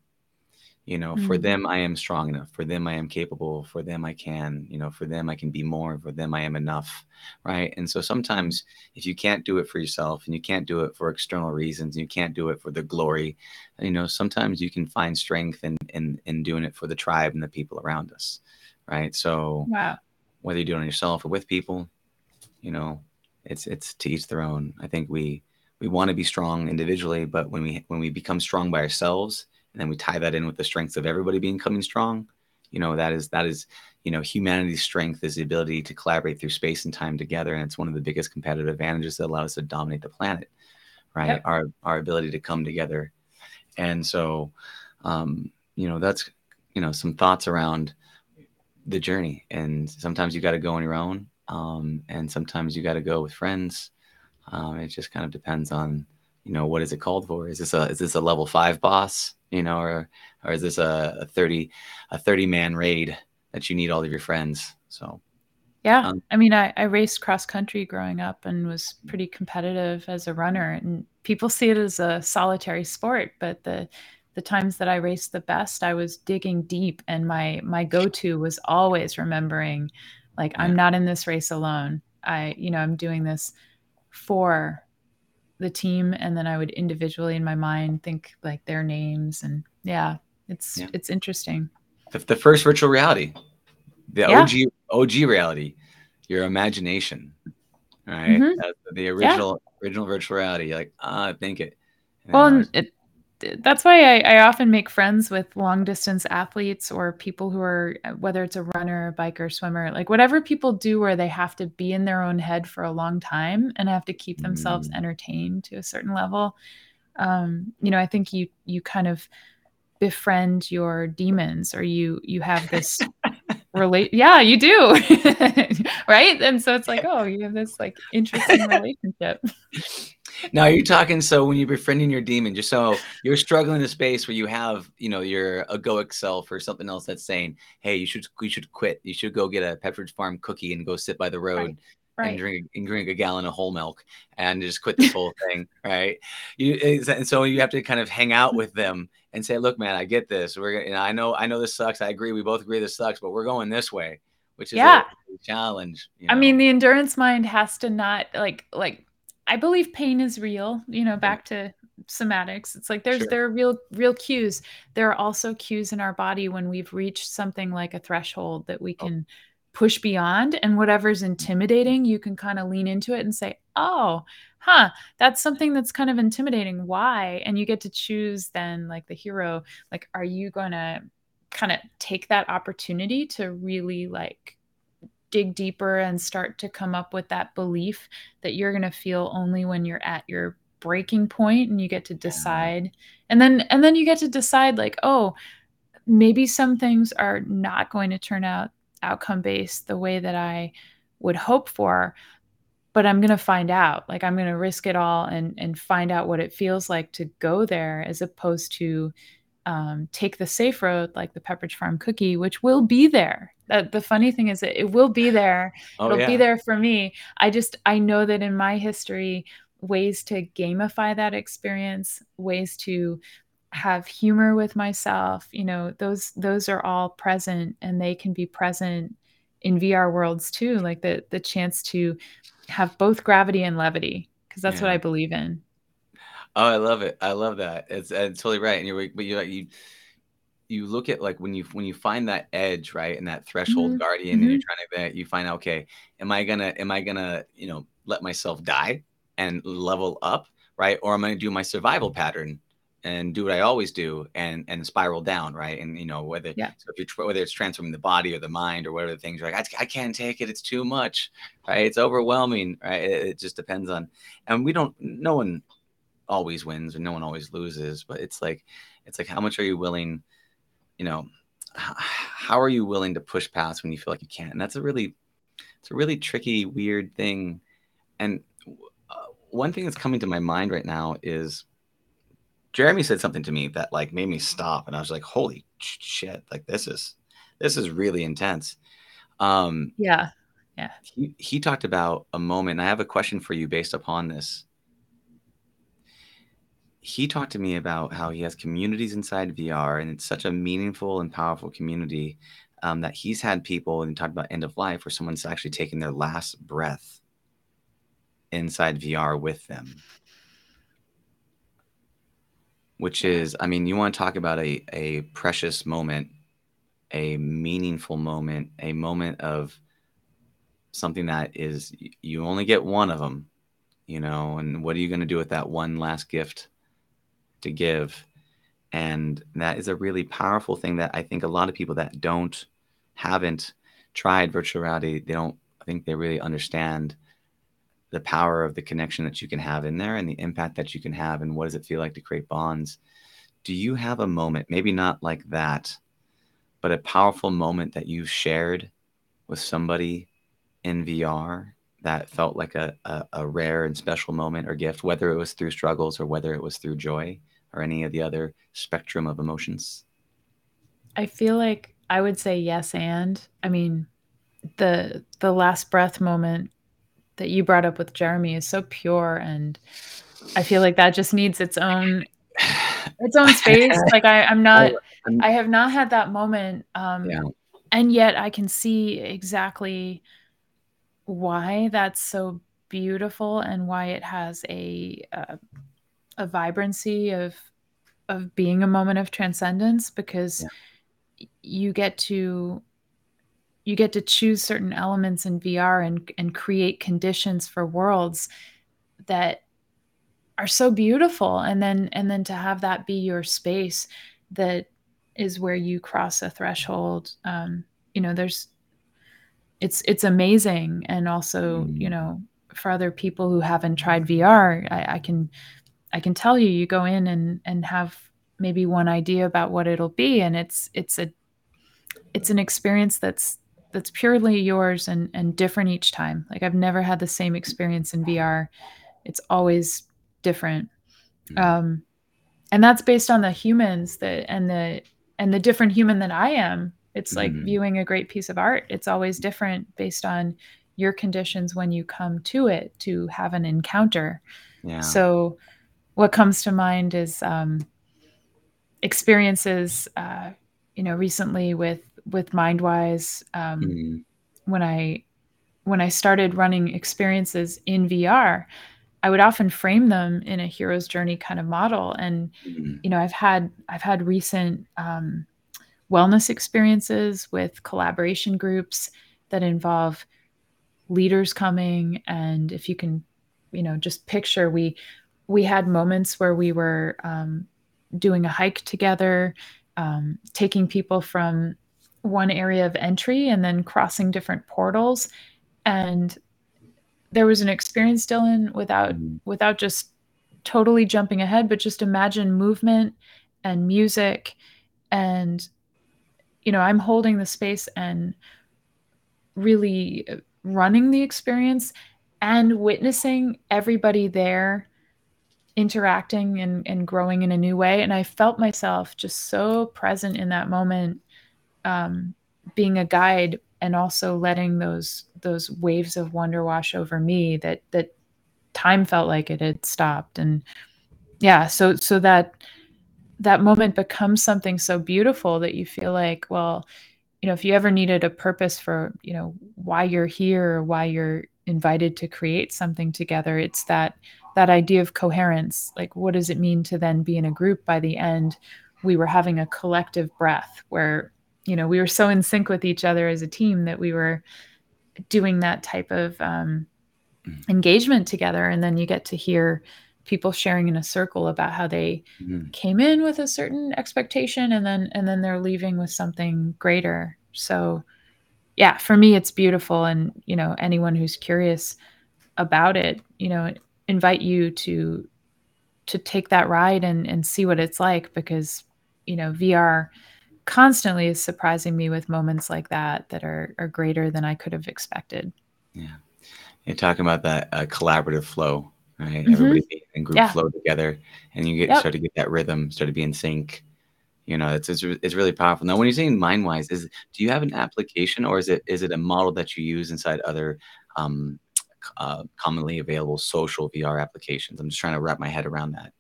you know mm-hmm. for them i am strong enough for them i am capable for them i can you know for them i can be more for them i am enough right and so sometimes if you can't do it for yourself and you can't do it for external reasons and you can't do it for the glory you know sometimes you can find strength in in in doing it for the tribe and the people around us right so wow whether you do it on yourself or with people, you know, it's it's to each their own. I think we we want to be strong individually, but when we when we become strong by ourselves, and then we tie that in with the strengths of everybody being coming strong, you know, that is that is you know humanity's strength is the ability to collaborate through space and time together, and it's one of the biggest competitive advantages that allow us to dominate the planet, right? Yep. Our our ability to come together, and so, um, you know, that's you know some thoughts around the journey. And sometimes you got to go on your own, um, and sometimes you got to go with friends. Um, it just kind of depends on you know what is it called for. Is this a is this a level five boss? You know, or or is this a, a thirty a thirty man raid that you need all of your friends? So. Yeah, um, I mean, I, I raced cross country growing up and was pretty competitive as a runner, and people see it as a solitary sport, but the the times that I raced the best, I was digging deep and my my go-to was always remembering like yeah. I'm not in this race alone. I you know, I'm doing this for the team and then I would individually in my mind think like their names and yeah, it's yeah. it's interesting. The, the, first virtual reality. The yeah. OG OG reality. Your imagination. Right? Mm-hmm. the original original virtual reality. like, ah, think it. well, it, that's why I, I, often make friends with long distance athletes or people who are whether it's a runner a biker swimmer like whatever people do where they have to be in their own head for a long time and have to keep themselves mm. entertained to a certain level. Um, you know i think you you kind of befriend your demons or you you have this relate yeah you do. Right? And so it's like oh you have this like interesting relationship now you're talking so when you're befriending your demon, just so you're struggling in a space where you have, you know, your egoic self or something else that's saying, "Hey, you should you should quit. You should go get a Pepperidge Farm cookie and go sit by the road." Right. Right. and drink and drink a gallon of whole milk and just quit this whole thing, right? You and so you have to kind of hang out with them and say, "Look, man, I get this. We're gonna, I know, I know this sucks. I agree. We both agree this sucks, but we're going this way, which is yeah. a challenge." You know? I mean, the endurance mind has to not like like I believe pain is real, you know, back to somatics. It's like there's sure. there are real real cues. There are also cues in our body when we've reached something like a threshold that we oh. can oh. push beyond and whatever's intimidating, you can kind of lean into it and say, "Oh, huh, that's something that's kind of intimidating. Why?" And you get to choose then like the hero, like are you going to kind of take that opportunity to really like dig deeper and start to come up with that belief that you're going to feel only when you're at your breaking point and you get to decide. And then and then you get to decide like oh maybe some things are not going to turn out outcome based the way that I would hope for but I'm going to find out. Like I'm going to risk it all and and find out what it feels like to go there as opposed to um, take the safe road like the Pepperidge Farm cookie, which will be there. Uh, the funny thing is that it will be there. Oh, It'll yeah. be there for me. I just I know that in my history, ways to gamify that experience, ways to have humor with myself, you know, those those are all present and they can be present in VR worlds too, like the the chance to have both gravity and levity because that's yeah. what I believe in. Oh, I love it. I love that. It's, it's totally right. And you're, but you like you you look at like when you when you find that edge, right, and that threshold mm-hmm. guardian, mm-hmm. and you're mm-hmm. trying to you find out, okay, am I gonna am I gonna you know let myself die and level up, right, or am I gonna do my survival pattern and do what I always do and and spiral down, right? And you know whether yeah. so whether it's transforming the body or the mind or whatever the things, you're like I, I can't take it, it's too much, right? It's overwhelming, right? It, it just depends on, and we don't. No one always wins and no one always loses but it's like it's like how much are you willing you know how are you willing to push past when you feel like you can't? And that's a really it's a really tricky weird thing. And uh, one thing that's coming to my mind right now is jeremy said something to me that like made me stop and i was like holy shit like this is this is really intense. Um yeah yeah. he, he talked about a moment i have a question for you based upon this he talked to me about how he has communities inside VR, and it's such a meaningful and powerful community um, that he's had people and talked about end of life where someone's actually taking their last breath inside VR with them. Which is, I mean, you want to talk about a, a precious moment, a meaningful moment, a moment of something that is you only get one of them, you know, and what are you going to do with that one last gift to give? And that is a really powerful thing that I think a lot of people that don't haven't tried virtual reality, they don't I think they really understand the power of the connection that you can have in there and the impact that you can have and what does it feel like to create bonds. Do you have a moment, maybe not like that, but a powerful moment that you've shared with somebody in VR that felt like a, a, a, rare and special moment or gift, whether it was through struggles or whether it was through joy or any of the other spectrum of emotions? I feel like I would say yes and. I mean, the the last breath moment that you brought up with Jeremy is so pure and I feel like that just needs its own its own space. like I, I'm not I have not had that moment. Um yeah. and yet I can see exactly why that's so beautiful and why it has a uh, a vibrancy of of being a moment of transcendence because yeah. you get to you get to choose certain elements in VR and and create conditions for worlds that are so beautiful and then and then to have that be your space that is where you cross a threshold um, you know there's it's it's amazing and also mm. you know for other people who haven't tried vr I, I, can i can tell you you go in and and have maybe one idea about what it'll be and it's it's a it's an experience that's that's purely yours and and different each time like i've never had the same experience in vr it's always different mm. um and that's based on the humans that and the and the different human that i am it's like mm-hmm. viewing a great piece of art. It's always different based on your conditions when you come to it to have an encounter. Yeah. So, what comes to mind is um, experiences, uh, you know, recently with with MindWise um, mm-hmm. when I when I started running experiences in VR. I would often frame them in a hero's journey kind of model, and mm-hmm. you know, I've had I've had recent um, wellness experiences with collaboration groups that involve leaders coming and if you can you know just picture we we had moments where we were um, doing a hike together um, taking people from one area of entry and then crossing different portals and there was an experience dylan without mm-hmm. without just totally jumping ahead but just imagine movement and music and you know, I'm holding the space and really running the experience and witnessing everybody there interacting and, and growing in a new way. And I felt myself just so present in that moment, um, being a guide and also letting those those waves of wonder wash over me that that time felt like it had stopped. And yeah, so so that that moment becomes something so beautiful that you feel like, well, you know, if you ever needed a purpose for, you know, why you're here or why you're invited to create something together, it's that that idea of coherence. Like what does it mean to then be in a group by the end? We were having a collective breath where, you know, we were so in sync with each other as a team that we were doing that type of um, mm. engagement together. And then you get to hear people sharing in a circle about how they mm-hmm. came in with a certain expectation and then and then they're leaving with something greater so yeah for me it's beautiful and you know anyone who's curious about it you know invite you to to take that ride and and see what it's like because you know VR constantly is surprising me with moments like that that are are greater than I could have expected. Yeah. You're talking about that uh, collaborative flow right? Mm-hmm. Everybody in group yeah. flow together, and you get yep. start to get that rhythm, start to be in sync. You know, it's, it's it's really powerful. Now, when you're saying MindWise, is do you have an application, or is it is it a model that you use inside other um, uh, commonly available social VR applications? I'm just trying to wrap my head around that.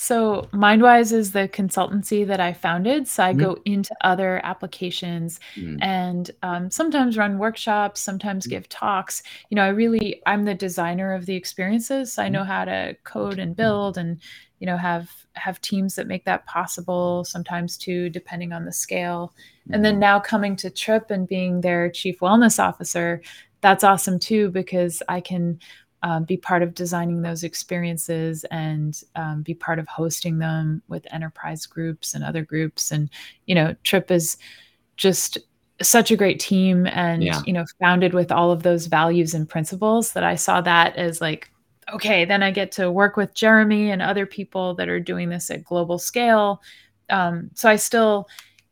So, MindWise is the consultancy that I founded. So, I mm-hmm. go into other applications mm-hmm. and um, sometimes run workshops, sometimes mm-hmm. give talks. You know, I really, I'm the designer of the experiences. So I mm-hmm. know how to code and build and, you know, have have teams that make that possible sometimes too depending on the scale and then mm-hmm. now coming to TRIPP and being their chief wellness officer that's awesome too because I can um, be part of designing those experiences and um, be part of hosting them with enterprise groups and other groups. And, you know, TRIPP is just such a great team and, yeah. you know, founded with all of those values and principles that I saw that as like, okay, then I get to work with Jeremy and other people that are doing this at global scale. Um, so I still,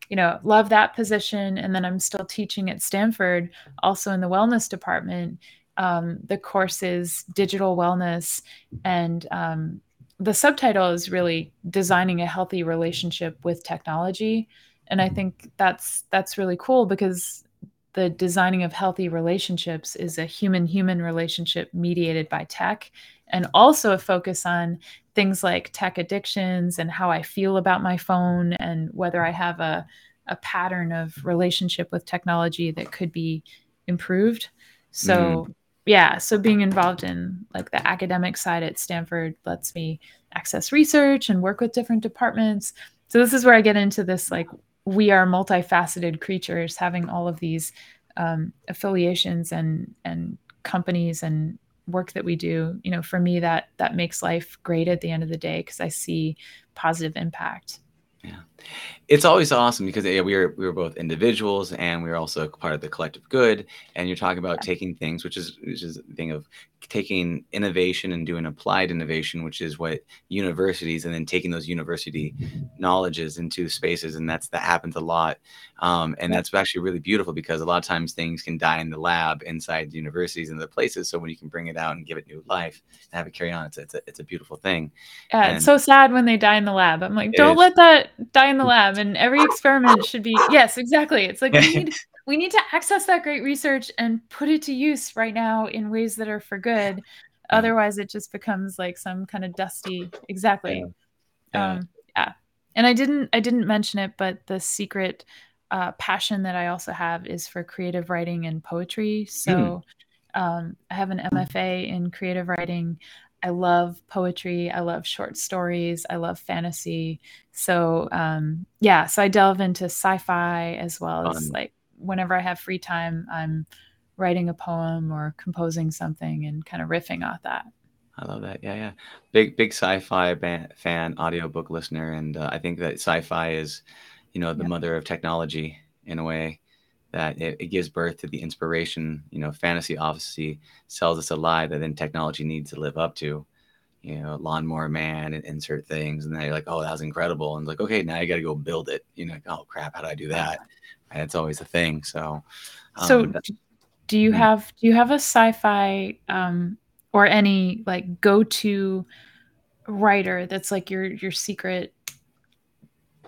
you know, love that position. And then I'm still teaching at Stanford, also in the wellness department um, the course is digital wellness and um, the subtitle is really designing a healthy relationship with technology and i think that's that's really cool because the designing of healthy relationships is a human human relationship mediated by tech and also a focus on things like tech addictions and how i feel about my phone and whether i have a, a pattern of relationship with technology that could be improved so mm yeah, so being involved in like the academic side at Stanford lets me access research and work with different departments. So this is where I get into this like we are multifaceted creatures having all of these um, affiliations and and companies and work that we do you know for me that that makes life great at the end of the day because i see positive impact yeah, it's always awesome because yeah, we are we were both individuals and we were also part of the collective good. And you're talking about yeah. taking things, which is which is the thing of taking innovation and doing applied innovation, which is what universities, and then taking those university knowledges into spaces, and that's that happens a lot. Um, and that's actually really beautiful because a lot of times things can die in the lab inside universities and other places. So when you can bring it out and give it new life and have it carry on, it's it's a, it's a beautiful thing. Yeah, and it's so sad when they die in the lab. I'm like, don't let that die in the lab. And every experiment should be yes, exactly. It's like we need we need to access that great research and put it to use right now in ways that are for good. Otherwise, it just becomes like some kind of dusty. Exactly. Yeah. Um, yeah. And I didn't I didn't mention it, but the secret uh, passion that I also have is for creative writing and poetry. So mm. um, I have an MFA in creative writing. I love poetry. I love short stories. I love fantasy. So um, yeah, so I delve into sci-fi as well Fun. as like whenever I have free time, I'm writing a poem or composing something and kind of riffing off that. I love that. Yeah, yeah. Big, big sci-fi ban- fan, audiobook listener, and uh, I think that sci-fi is, you know, the yeah. mother of technology in a way that it, it, gives birth to the inspiration. You know, fantasy obviously sells us a lie that then technology needs to live up to. You know, lawnmower man and insert things, and then you're like, oh, that was incredible, and like, okay, now you got to go build it. You know, like, oh crap, how do I do that? And it's always a thing. So, um, so do you mm-hmm. have do you have a sci-fi um, or any like go-to writer that's like your your secret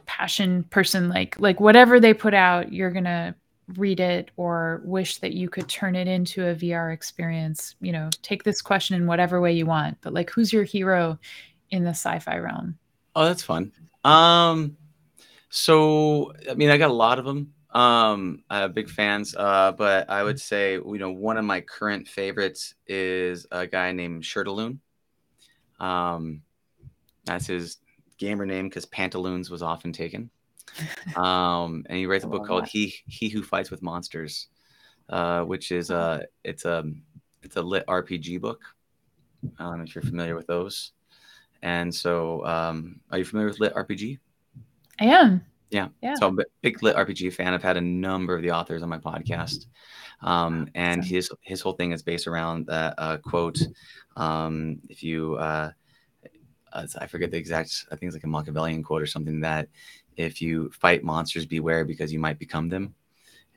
passion person? Like like whatever they put out, you're gonna read it or wish that you could turn it into a VR experience. You know, take this question in whatever way you want. But like, who's your hero in the sci-fi realm? Oh, that's fun. Um, so I mean, I got a lot of them. Um, I have big fans, uh, but I would say you know one of my current favorites is a guy named Shirtaloon. Um, that's his gamer name because Pantaloons was often taken. Um, and he writes a book called "He He Who Fights with Monsters," uh, which is a it's a it's a lit RPG book. Um, if you're familiar with those, and so um, are you familiar with lit RPG? I am. Yeah. yeah. So I'm a big lit RPG fan. I've had a number of the authors on my podcast. Um, and his his whole thing is based around that uh, quote. Um, if you, uh, I forget the exact, I think it's like a Machiavellian quote or something that if you fight monsters, beware because you might become them.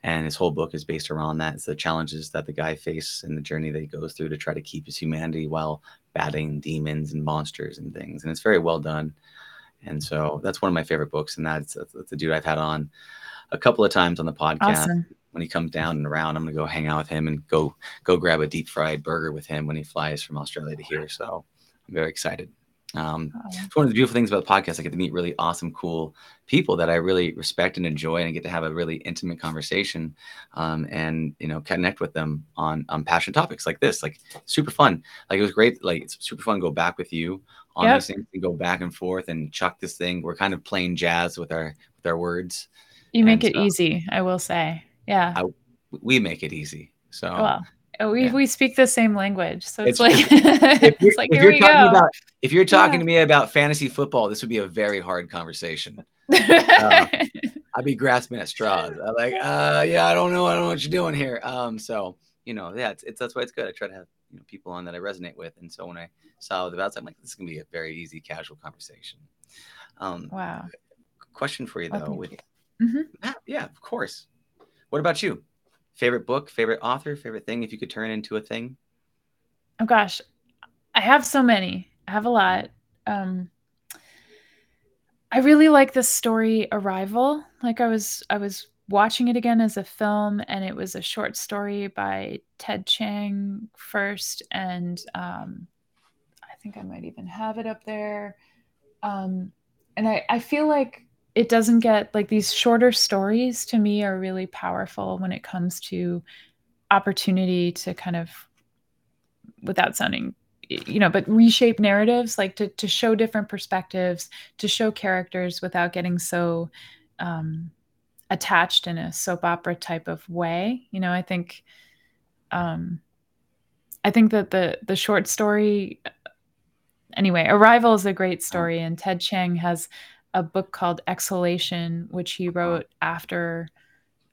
And his whole book is based around that. It's the challenges that the guy faces and the journey that he goes through to try to keep his humanity while battling demons and monsters and things. And it's very well done. And so that's one of my favorite books. And that's, that's, a dude I've had on a couple of times on the podcast. Awesome. When he comes down and around, I'm gonna go hang out with him and go go grab a deep fried burger with him when he flies from Australia to here. So I'm very excited. Um, oh. It's one of the beautiful things about the podcast. I get to meet really awesome, cool people that I really respect and enjoy, and I get to have a really intimate conversation, um, and you know, connect with them on on passion topics like this. Like super fun. Like it was great. Like it's super fun to go back with you on yep. these things and go back and forth and chuck this thing. We're kind of playing jazz with our with our words. You make it easy, I will say. Yeah. I, we make it easy. So well, oh, we Yeah. we speak the same language, so it's, It's- like If you're, it's like if here you're we talking go. about if you're talking Yeah. to me about fantasy football, this would be a very hard conversation. I'd be grasping at straws. I'm like, uh, yeah, I don't know, I don't know what you're doing here. Um, so you know, yeah, it's, it's that's why it's good. I try to have you know people on that I resonate with, and so when I saw the bouts, I'm like, this is gonna be a very easy, casual conversation. Um, wow. question for you Oh, though, thank with you. Mhm. Matt, yeah, of course. What about you? Favorite book, favorite author, favorite thing? If you could turn into a thing, Oh gosh, I have so many. I have a lot. Um, I really like the story Arrival. Like I was I was watching it again as a film and it was a short story by Ted Chiang first and um, I think I might even have it up there. Um, and I, I feel like it doesn't get like these shorter stories to me are really powerful when it comes to opportunity to kind of without sounding you know but reshape narratives like to, to show different perspectives to show characters without getting so um, attached in a soap opera type of way you know i think um, i think that the the short story anyway arrival is a great story and ted chiang has a book called exhalation which he wrote after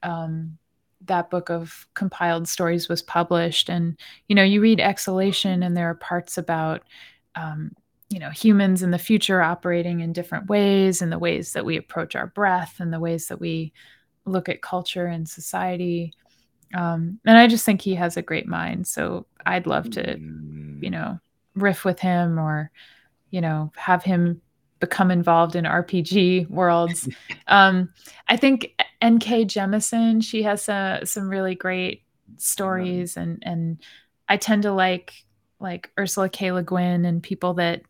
um, that book of compiled stories was published. And you know you read exhalation and there are parts about um, you know humans in the future operating in different ways and the ways that we approach our breath and the ways that we look at culture and society. Um, and i just think he has a great mind. So i'd love to Mm, you know riff with him or you know have him become involved in rpg worlds. Um i think nk jemisin she has uh, some really great stories and and i tend to like like ursula k. Le guin and people that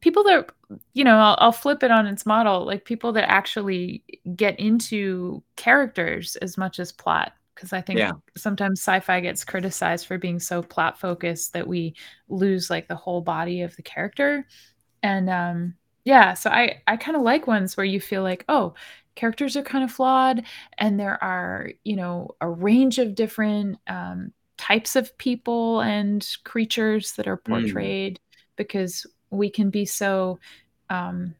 people that you know I'll, I'll flip it on its model like people that actually get into characters as much as plot. Because i think Yeah. sometimes sci-fi gets criticized for being so plot focused that we lose like the whole body of the character. And um yeah so i i kind of like ones where you feel like oh characters are kind of flawed and there are you know a range of different um, types of people and creatures that are portrayed because we can be so um,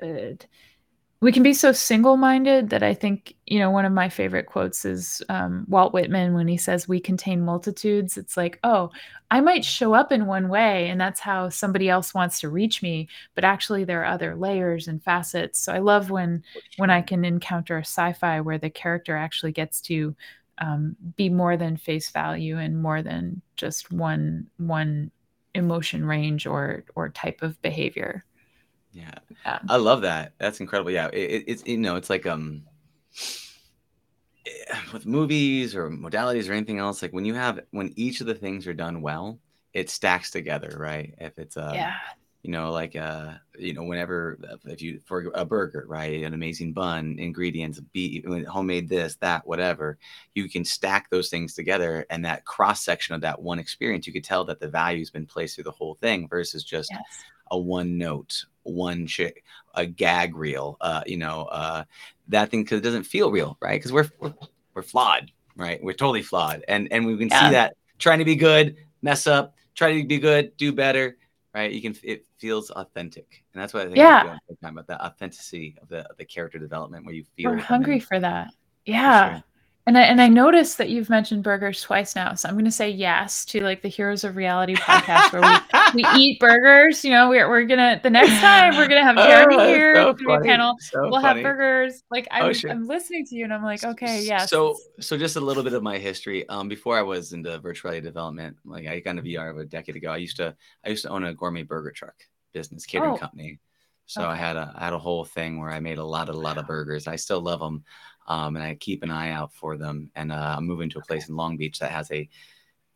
uh, we can be so single-minded that i think you know one of my favorite quotes is um, walt whitman when he says we contain multitudes. It's like oh i might show up in one way and that's how somebody else wants to reach me but actually there are other layers and facets. So i love when when i can encounter a sci-fi where the character actually gets to um, be more than face value and more than just one one emotion range or or type of behavior Yeah. I love that. That's incredible. Yeah, it, it- it's you know, it's like um, with movies or modalities or anything else. Like when you have when each of the things are done well, it stacks together, right? If it's a yeah you know, like uh, you know, whenever if you for a burger, right, an amazing bun, ingredients, be homemade this, that, whatever, you can stack those things together, and that cross section of that one experience, you could tell that the value's been placed through the whole thing versus just yes a one note, one chick, a gag reel, uh, you know, uh, that thing because it doesn't feel real, right? Because we're, we're we're flawed, right? We're totally flawed, and and we can Yeah. see that trying to be good, mess up, try to be good, do better, right? You can it feels authentic, and that's what I think. Yeah. we're doing time about the authenticity of the of the character development where you feel we're hungry for that for yeah sure. And I, and I noticed that you've mentioned burgers twice now so i'm going to say yes to like the heroes of reality podcast where we we eat burgers you know we're, we're gonna the next time we're gonna have jeremy Oh, here so it's be a funny, panel so we'll funny. have burgers like I'm, Oh. I'm listening to you and i'm like okay yes So, so just a little bit of my history. Um, before I was into virtual reality development, like I got into VR a decade ago. I used to, I used to own a gourmet burger truck business, catering Oh. company. So I had a, I had a whole thing where I made a lot, a lot of burgers. I still love them, um, and I keep an eye out for them. And uh, I'm moving to a place in Long Beach that has a,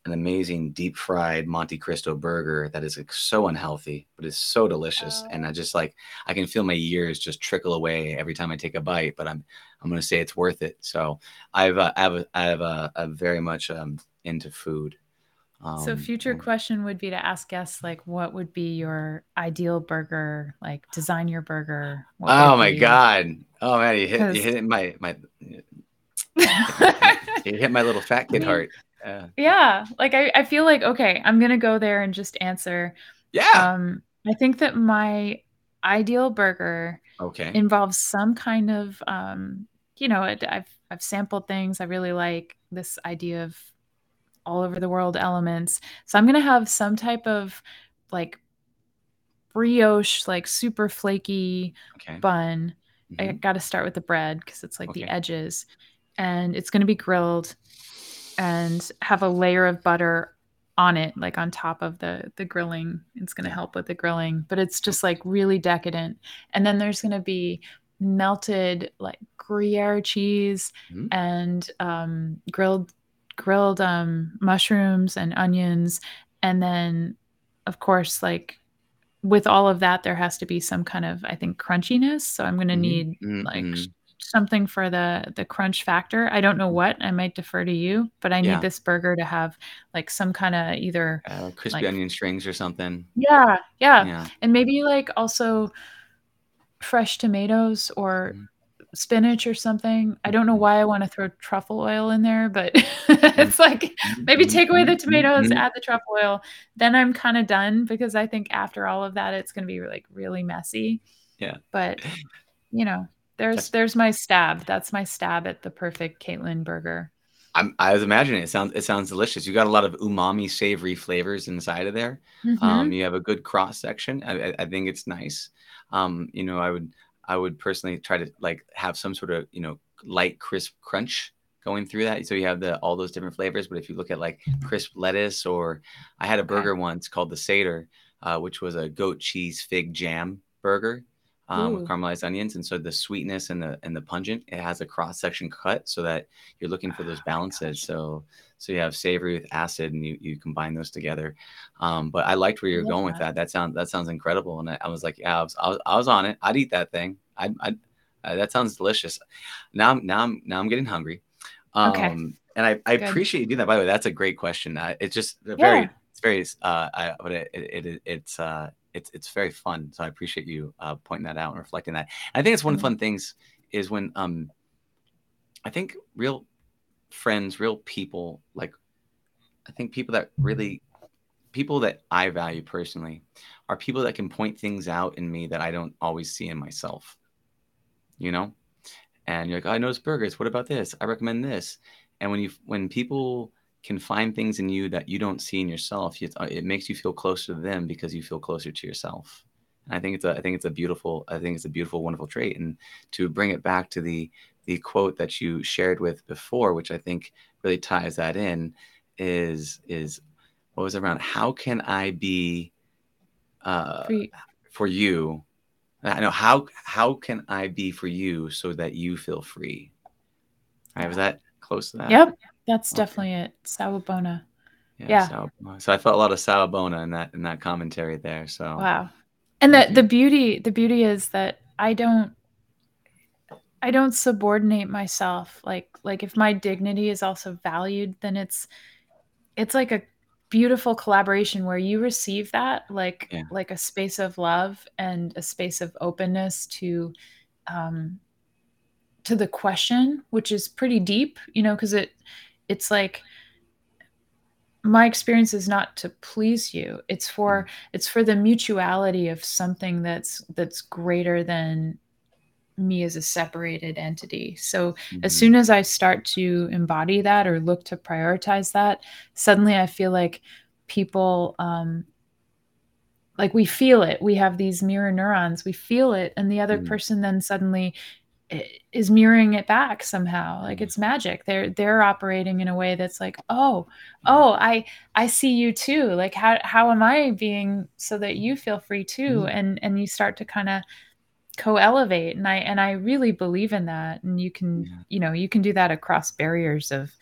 an amazing deep fried Monte Cristo burger that is like, so unhealthy, but it's so delicious. And I just like, I can feel my years just trickle away every time I take a bite. But I'm, I'm going to say it's worth it. So I've, uh, I have, a, I have a, a very much um, into food. So Um, future and- question would be to ask guests like what would be your ideal burger like design your burger Oh my be? God! Oh man, you hit, you hit my my, you hit my little fat kid mean, heart. yeah. yeah. Like I, I feel like okay, I'm gonna go there and just answer. Yeah. Um, I think that my ideal burger okay involves some kind of um, you know, it, I've I've sampled things. I really like this idea of all over the world elements. So I'm gonna have some type of like brioche, like super flaky okay. bun. Mm-hmm. I got to start with the bread because it's like okay. the edges, and it's gonna be grilled and have a layer of butter on it like on top of the the grilling it's going to help with the grilling but it's just like really decadent and then there's going to be melted like gruyere cheese mm-hmm. and um, grilled grilled um, mushrooms and onions and then of course like with all of that there has to be some kind of i think crunchiness so i'm going to mm-hmm. need mm-hmm. like something for the the crunch factor. I don't know what. I might defer to you, but I yeah. need this burger to have like some kind of either uh, crispy like, onion strings or something. Yeah, yeah, yeah, and maybe like also fresh tomatoes or mm. Spinach or something. I don't know mm-hmm. why I want to throw truffle oil in there, but it's like maybe take away the tomatoes, mm-hmm. add the truffle oil. Then I'm kind of done because I think after all of that, it's going to be like really messy. Yeah. But you know, there's there's my stab. That's my stab at the perfect Caitlin burger. I'm, I was imagining it sounds it sounds delicious. You got a lot of umami, savory flavors inside of there. Mm-hmm. Um, you have a good cross section. I, I think it's nice. Um, you know, I would I would personally try to like have some sort of you know light crisp crunch going through that. So you have the all those different flavors. But if you look at like crisp lettuce, or I had a burger once called the Seder, uh, which was a goat cheese fig jam burger um, with caramelized onions, and so the sweetness and the and the pungent it has a cross section cut so that you're looking for those oh balances. so so you have savory with acid, and you you combine those together. Um, but I liked where you're going with that. That sounds that sounds incredible, and I, I was like, yeah, I was, I was, I was on it. I'd eat that thing. I I uh, that sounds delicious. Now I'm now I'm now I'm getting hungry. Um, okay. And I, I appreciate you doing that. By the way, that's a great question. Uh, it's just very yeah. it's very uh, I, but it, it, it it's uh it's it's very fun. So I appreciate you uh, pointing that out and reflecting that. I think it's one of the mm-hmm. fun things is when um, I think real friends, real people, like I think people that really people that I value personally are people that can point things out in me that I don't always see in myself. You know, and you're like, oh, I notice burgers. What about this? I recommend this. And when you when people can find things in you that you don't see in yourself, it, uh, it makes you feel closer to them because you feel closer to yourself. And I think it's a, I think it's a beautiful, I think it's a beautiful, wonderful trait. And to bring it back to the, the quote that you shared with before, which I think really ties that in, is is what was around? How can I be uh, for you? I know how how can I be for you so that you feel free? Right? Was that close to that? Yep. That's okay. definitely it. Sawubona. Yeah. yeah. So I felt a lot of Sawubona in that in that commentary there. So wow. And the the beauty the beauty is that I don't I don't subordinate myself. Like like if my dignity is also valued, then it's it's like a beautiful collaboration where you receive that like yeah. like a space of love and a space of openness to um to the question which is pretty deep you know because it it's like my experience is not to please you it's for mm. it's for the mutuality of something that's that's greater than me as a separated entity so mm-hmm. as soon as i start to embody that or look to prioritize that suddenly i feel like people um like we feel it we have these mirror neurons we feel it and the other mm-hmm. person then suddenly is mirroring it back somehow like it's magic they're they're operating in a way that's like oh oh i i see you too like how how am i being so that you feel free too mm-hmm. and and you start to kind of co-elevate and i and i really believe in that and you can yeah. you know you can do that across barriers of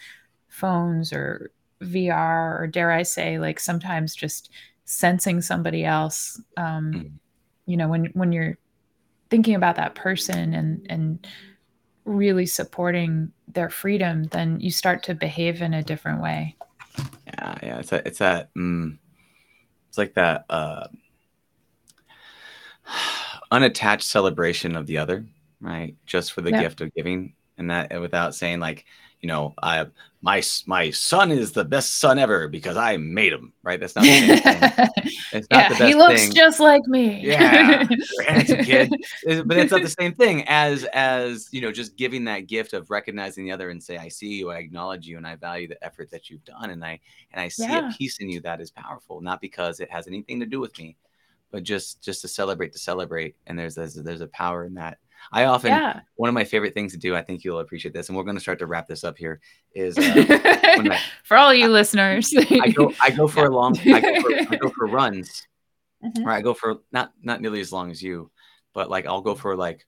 phones or vr or dare i say like sometimes just sensing somebody else um mm-hmm. you know when when you're thinking about that person and and really supporting their freedom, then you start to behave in a different way. Yeah, yeah, it's a, it's that, mm, it's like that uh, unattached celebration of the other, right? Just for the yeah. gift of giving. and that without saying like you know, I my my son is the best son ever because I made him. Right? That's not. The it's not yeah, he looks thing. just like me. Yeah, handsome kid. But it's not the same thing as as you know, just giving that gift of recognizing the other and say, "I see you, I acknowledge you, and I value the effort that you've done, and I and I see yeah. a piece in you that is powerful, not because it has anything to do with me." But just just to celebrate to celebrate, and there's there's, there's a power in that I often yeah. one of my favorite things to do. I think you'll appreciate this, and we're going to start to wrap this up here. Is uh, for all you I, listeners, I go I go for a long I go for, I go for runs, mm-hmm. I go for not not nearly as long as you, but like I'll go for like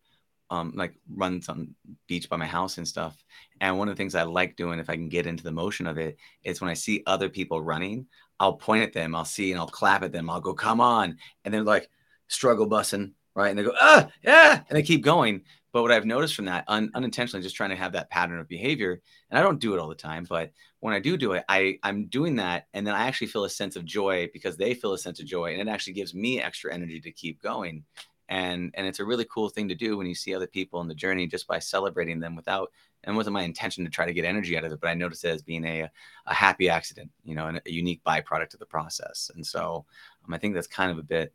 um like runs on beach by my house and stuff. And one of the things I like doing, if I can get into the motion of it, is when I see other people running, I'll point at them, I'll see, and I'll clap at them. I'll go, "Come on!" And they're like struggle bussing right? And they go, ah, yeah, and they keep going. But what I've noticed from that, un- unintentionally, just trying to have that pattern of behavior, and I don't do it all the time, but when I do do it, I I'm doing that, and then I actually feel a sense of joy because they feel a sense of joy, and it actually gives me extra energy to keep going. And and it's a really cool thing to do when you see other people in the journey just by celebrating them without and wasn't my intention to try to get energy out of it, but I noticed it as being a, a happy accident, you know, and a unique byproduct of the process. And so um, I think that's kind of a bit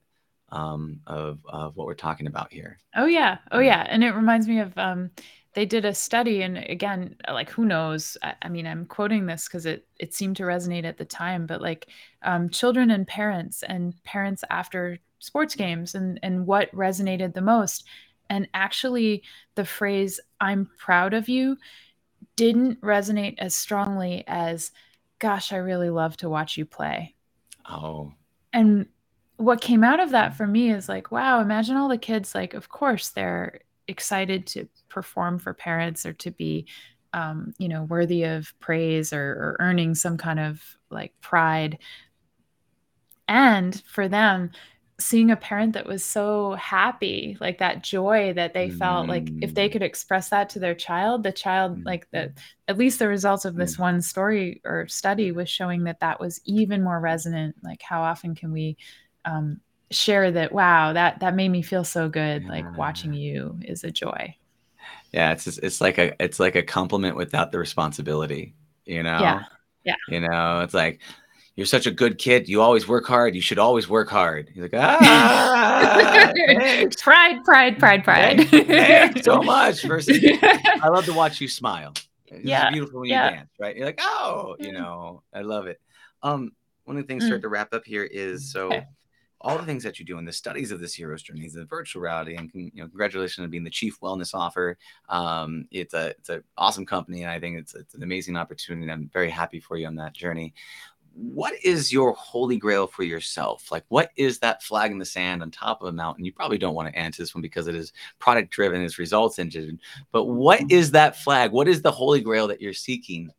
um, of, of what we're talking about here. Oh yeah, oh yeah, and it reminds me of um, they did a study, and again, like who knows? I, I mean, I'm quoting this because it it seemed to resonate at the time, but like um, children and parents, and parents after sports games, and and what resonated the most, and actually the phrase "I'm proud of you" didn't resonate as strongly as "Gosh, I really love to watch you play." Oh. And what came out of that for me is like, wow, imagine all the kids, like, of course, they're excited to perform for parents or to be, um, you know, worthy of praise or, or earning some kind of like pride. And for them, seeing a parent that was so happy like that joy that they felt mm. like if they mm. could express that to their child the child mm. like the at least the results of this mm. one story or study was showing that that was even more resonant like how often can we um, share that wow that that made me feel so good yeah. like watching you is a joy. Yeah it's just, it's like a it's like a compliment without the responsibility you know? Yeah yeah. You know it's like you're such a good kid. You always work hard. You should always work hard. He's like ah pride pride pride pride. Thanks, thanks so much versus i love to watch you smile. It's yeah beautiful when yeah. you dance right? You're like oh you know? I love it. Um one of the things mm. start to wrap up here is so okay all the things that you do in the studies of this hero's journey, the virtual reality, and you know, congratulations on being the chief wellness offer. Um, it's a it's an awesome company, and I think it's it's an amazing opportunity. And I'm very happy for you on that journey. What is your holy grail for yourself? Like, what is that flag in the sand on top of a mountain? You probably don't want to answer this one because it is product driven, it's results engine. But what is that flag? What is the holy grail that you're seeking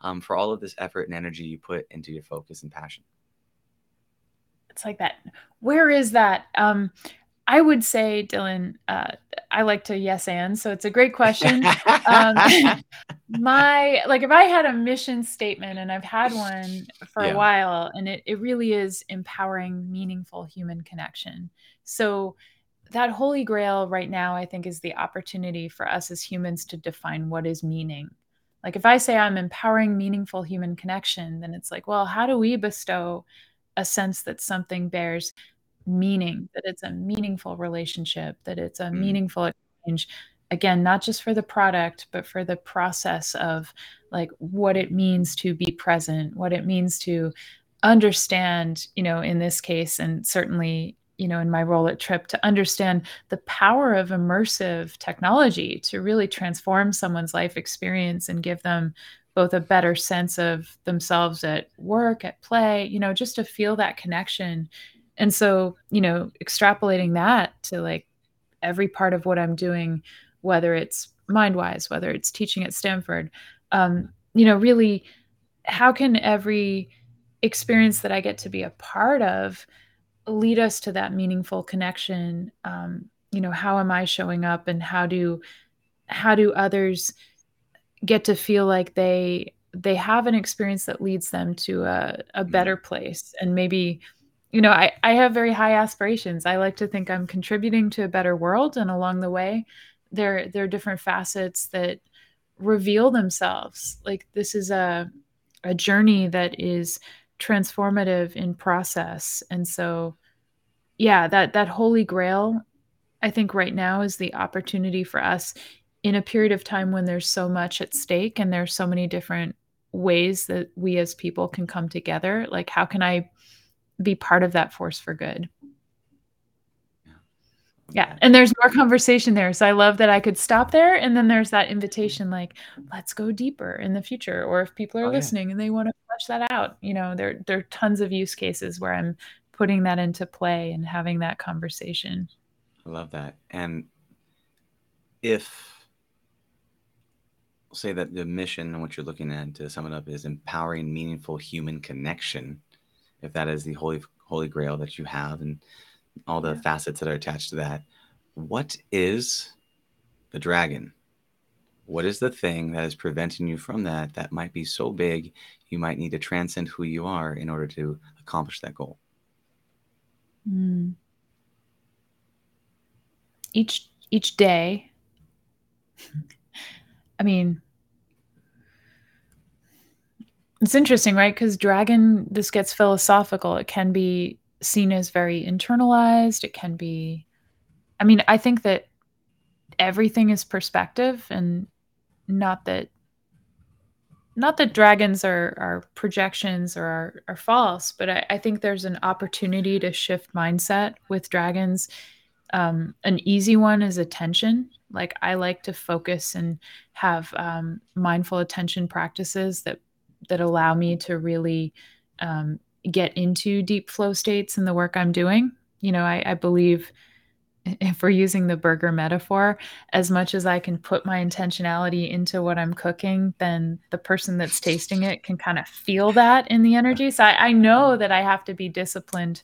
um, for all of this effort and energy you put into your focus and passion? It's like that. Where is that? Um i would say dylan uh i like to yes and so it's a great question. Um my like if i had a mission statement and i've had one for yeah. a while and it, it really is empowering meaningful human connection. So that holy grail right now i think is the opportunity for us as humans to define what is meaning. Like if i say i'm empowering meaningful human connection then it's like well how do we bestow a sense that something bears meaning, that it's a meaningful relationship, that it's a mm. meaningful exchange. Again, not just for the product, but for the process of like what it means to be present, what it means to understand, you know, in this case, and certainly, you know, in my role at TRIPP, to understand the power of immersive technology to really transform someone's life experience and give them both a better sense of themselves at work, at play, you know, just to feel that connection. And so, you know, extrapolating that to like every part of what I'm doing, whether it's MindWise, whether it's teaching at Stanford, um, you know, really, how can every experience that I get to be a part of lead us to that meaningful connection? Um, you know, how am I showing up, and how do how do others get to feel like they they have an experience that leads them to a, a mm-hmm. better place and maybe you know I, I have very high aspirations i like to think i'm contributing to a better world and along the way there there are different facets that reveal themselves. Like this is a a journey that is transformative in process. And so yeah, that that holy grail I think right now is the opportunity for us in a period of time when there's so much at stake and there's so many different ways that we as people can come together. Like how can I be part of that force for good? yeah and there's more conversation there so i love that i could stop there and then there's that invitation like let's go deeper in the future or if people are oh, listening yeah. and they want to flesh that out you know there there are tons of use cases where i'm putting that into play and having that conversation i love that and if say that the mission and what you're looking at to sum it up is empowering meaningful human connection if that is the holy holy grail that you have and all the facets that are attached to that. What is the dragon? What is the thing that is preventing you from that that might be so big you might need to transcend who you are in order to accomplish that goal? Mm. Each each day I mean it's interesting, right? Because dragon, this gets philosophical. It can be seen as very internalized. It can be, I mean, I think that everything is perspective and not that not that dragons are are projections or are, are false but I, I think there's an opportunity to shift mindset with dragons um, an easy one is attention like i like to focus and have um, mindful attention practices that that allow me to really um, get into deep flow states in the work I'm doing. You know, I, I believe if we're using the burger metaphor, as much as I can put my intentionality into what I'm cooking, then the person that's tasting it can kind of feel that in the energy. So I, I know that I have to be disciplined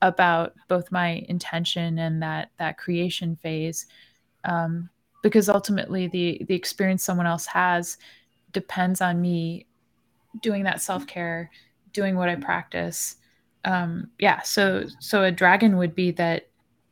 about both my intention and that that creation phase, um, because ultimately the the experience someone else has depends on me doing that self care doing what I practice. Um, yeah, so so a dragon would be that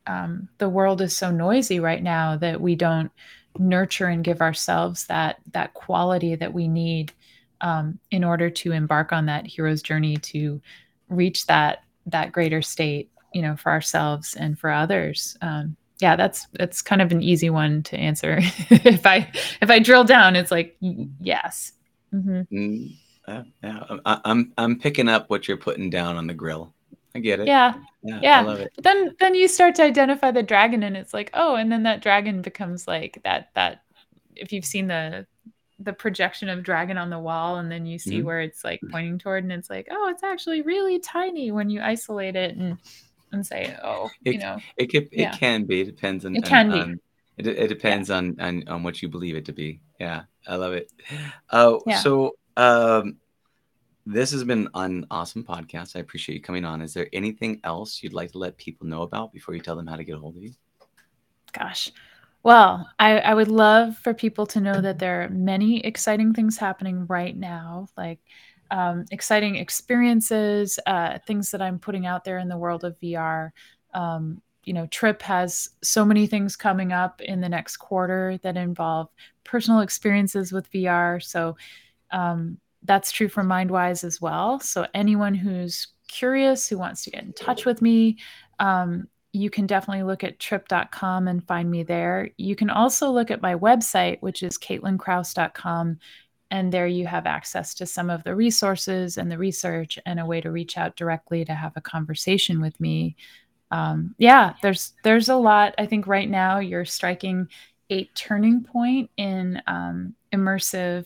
um, the world is so noisy right now that we don't nurture and give ourselves that that quality that we need um, in order to embark on that hero's journey to reach that that greater state, you know, for ourselves and for others. Um, yeah, that's that's kind of an easy one to answer. if I if I drill down, it's like yes. Mm-hmm. Mm, yeah, yeah. I, I'm I'm picking up what you're putting down on the grill. I get it. Yeah. Yeah. yeah. I love it. Then then you start to identify the dragon and it's like, oh, and then that dragon becomes like that that if you've seen the the projection of dragon on the wall and then you see mm-hmm. where it's like pointing toward and it's like, oh, it's actually really tiny when you isolate it and and say, oh, it, you know. It can it yeah. can be. It depends on it can on, be. it, it depends yeah. on, on on what you believe it to be. Yeah. I love it. Oh, uh, so um, this has been an awesome podcast. I appreciate you coming on. Is there anything else you'd like to let people know about before you tell them how to get a hold of you? Gosh. Well, I, I would love for people to know that there are many exciting things happening right now, like um, exciting experiences, uh, things that I'm putting out there in the world of VR. Um, you know, TRIPP has so many things coming up in the next quarter that involve personal experiences with VR. So, um, that's true for MindWise as well. So anyone who's curious, who wants to get in touch with me, um, you can definitely look at trip.com and find me there. You can also look at my website, which is caitlinkrause.com. And there you have access to some of the resources and the research and a way to reach out directly to have a conversation with me. Um, yeah, there's there's a lot. I think right now you're striking a turning point in um, immersive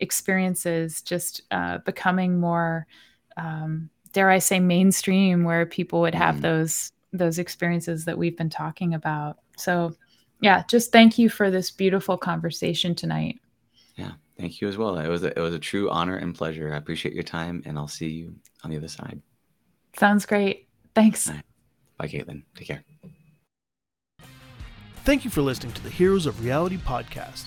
experiences just uh, becoming more um, dare i say mainstream where people would have mm. those those experiences that we've been talking about. So yeah just thank you for this beautiful conversation tonight. Yeah thank you as well. It was a, it was a true honor and pleasure. I appreciate your time and i'll see you on the other side. Sounds great. Thanks. Right. bye caitlin. Take care. Thank you for listening to the heroes of reality podcast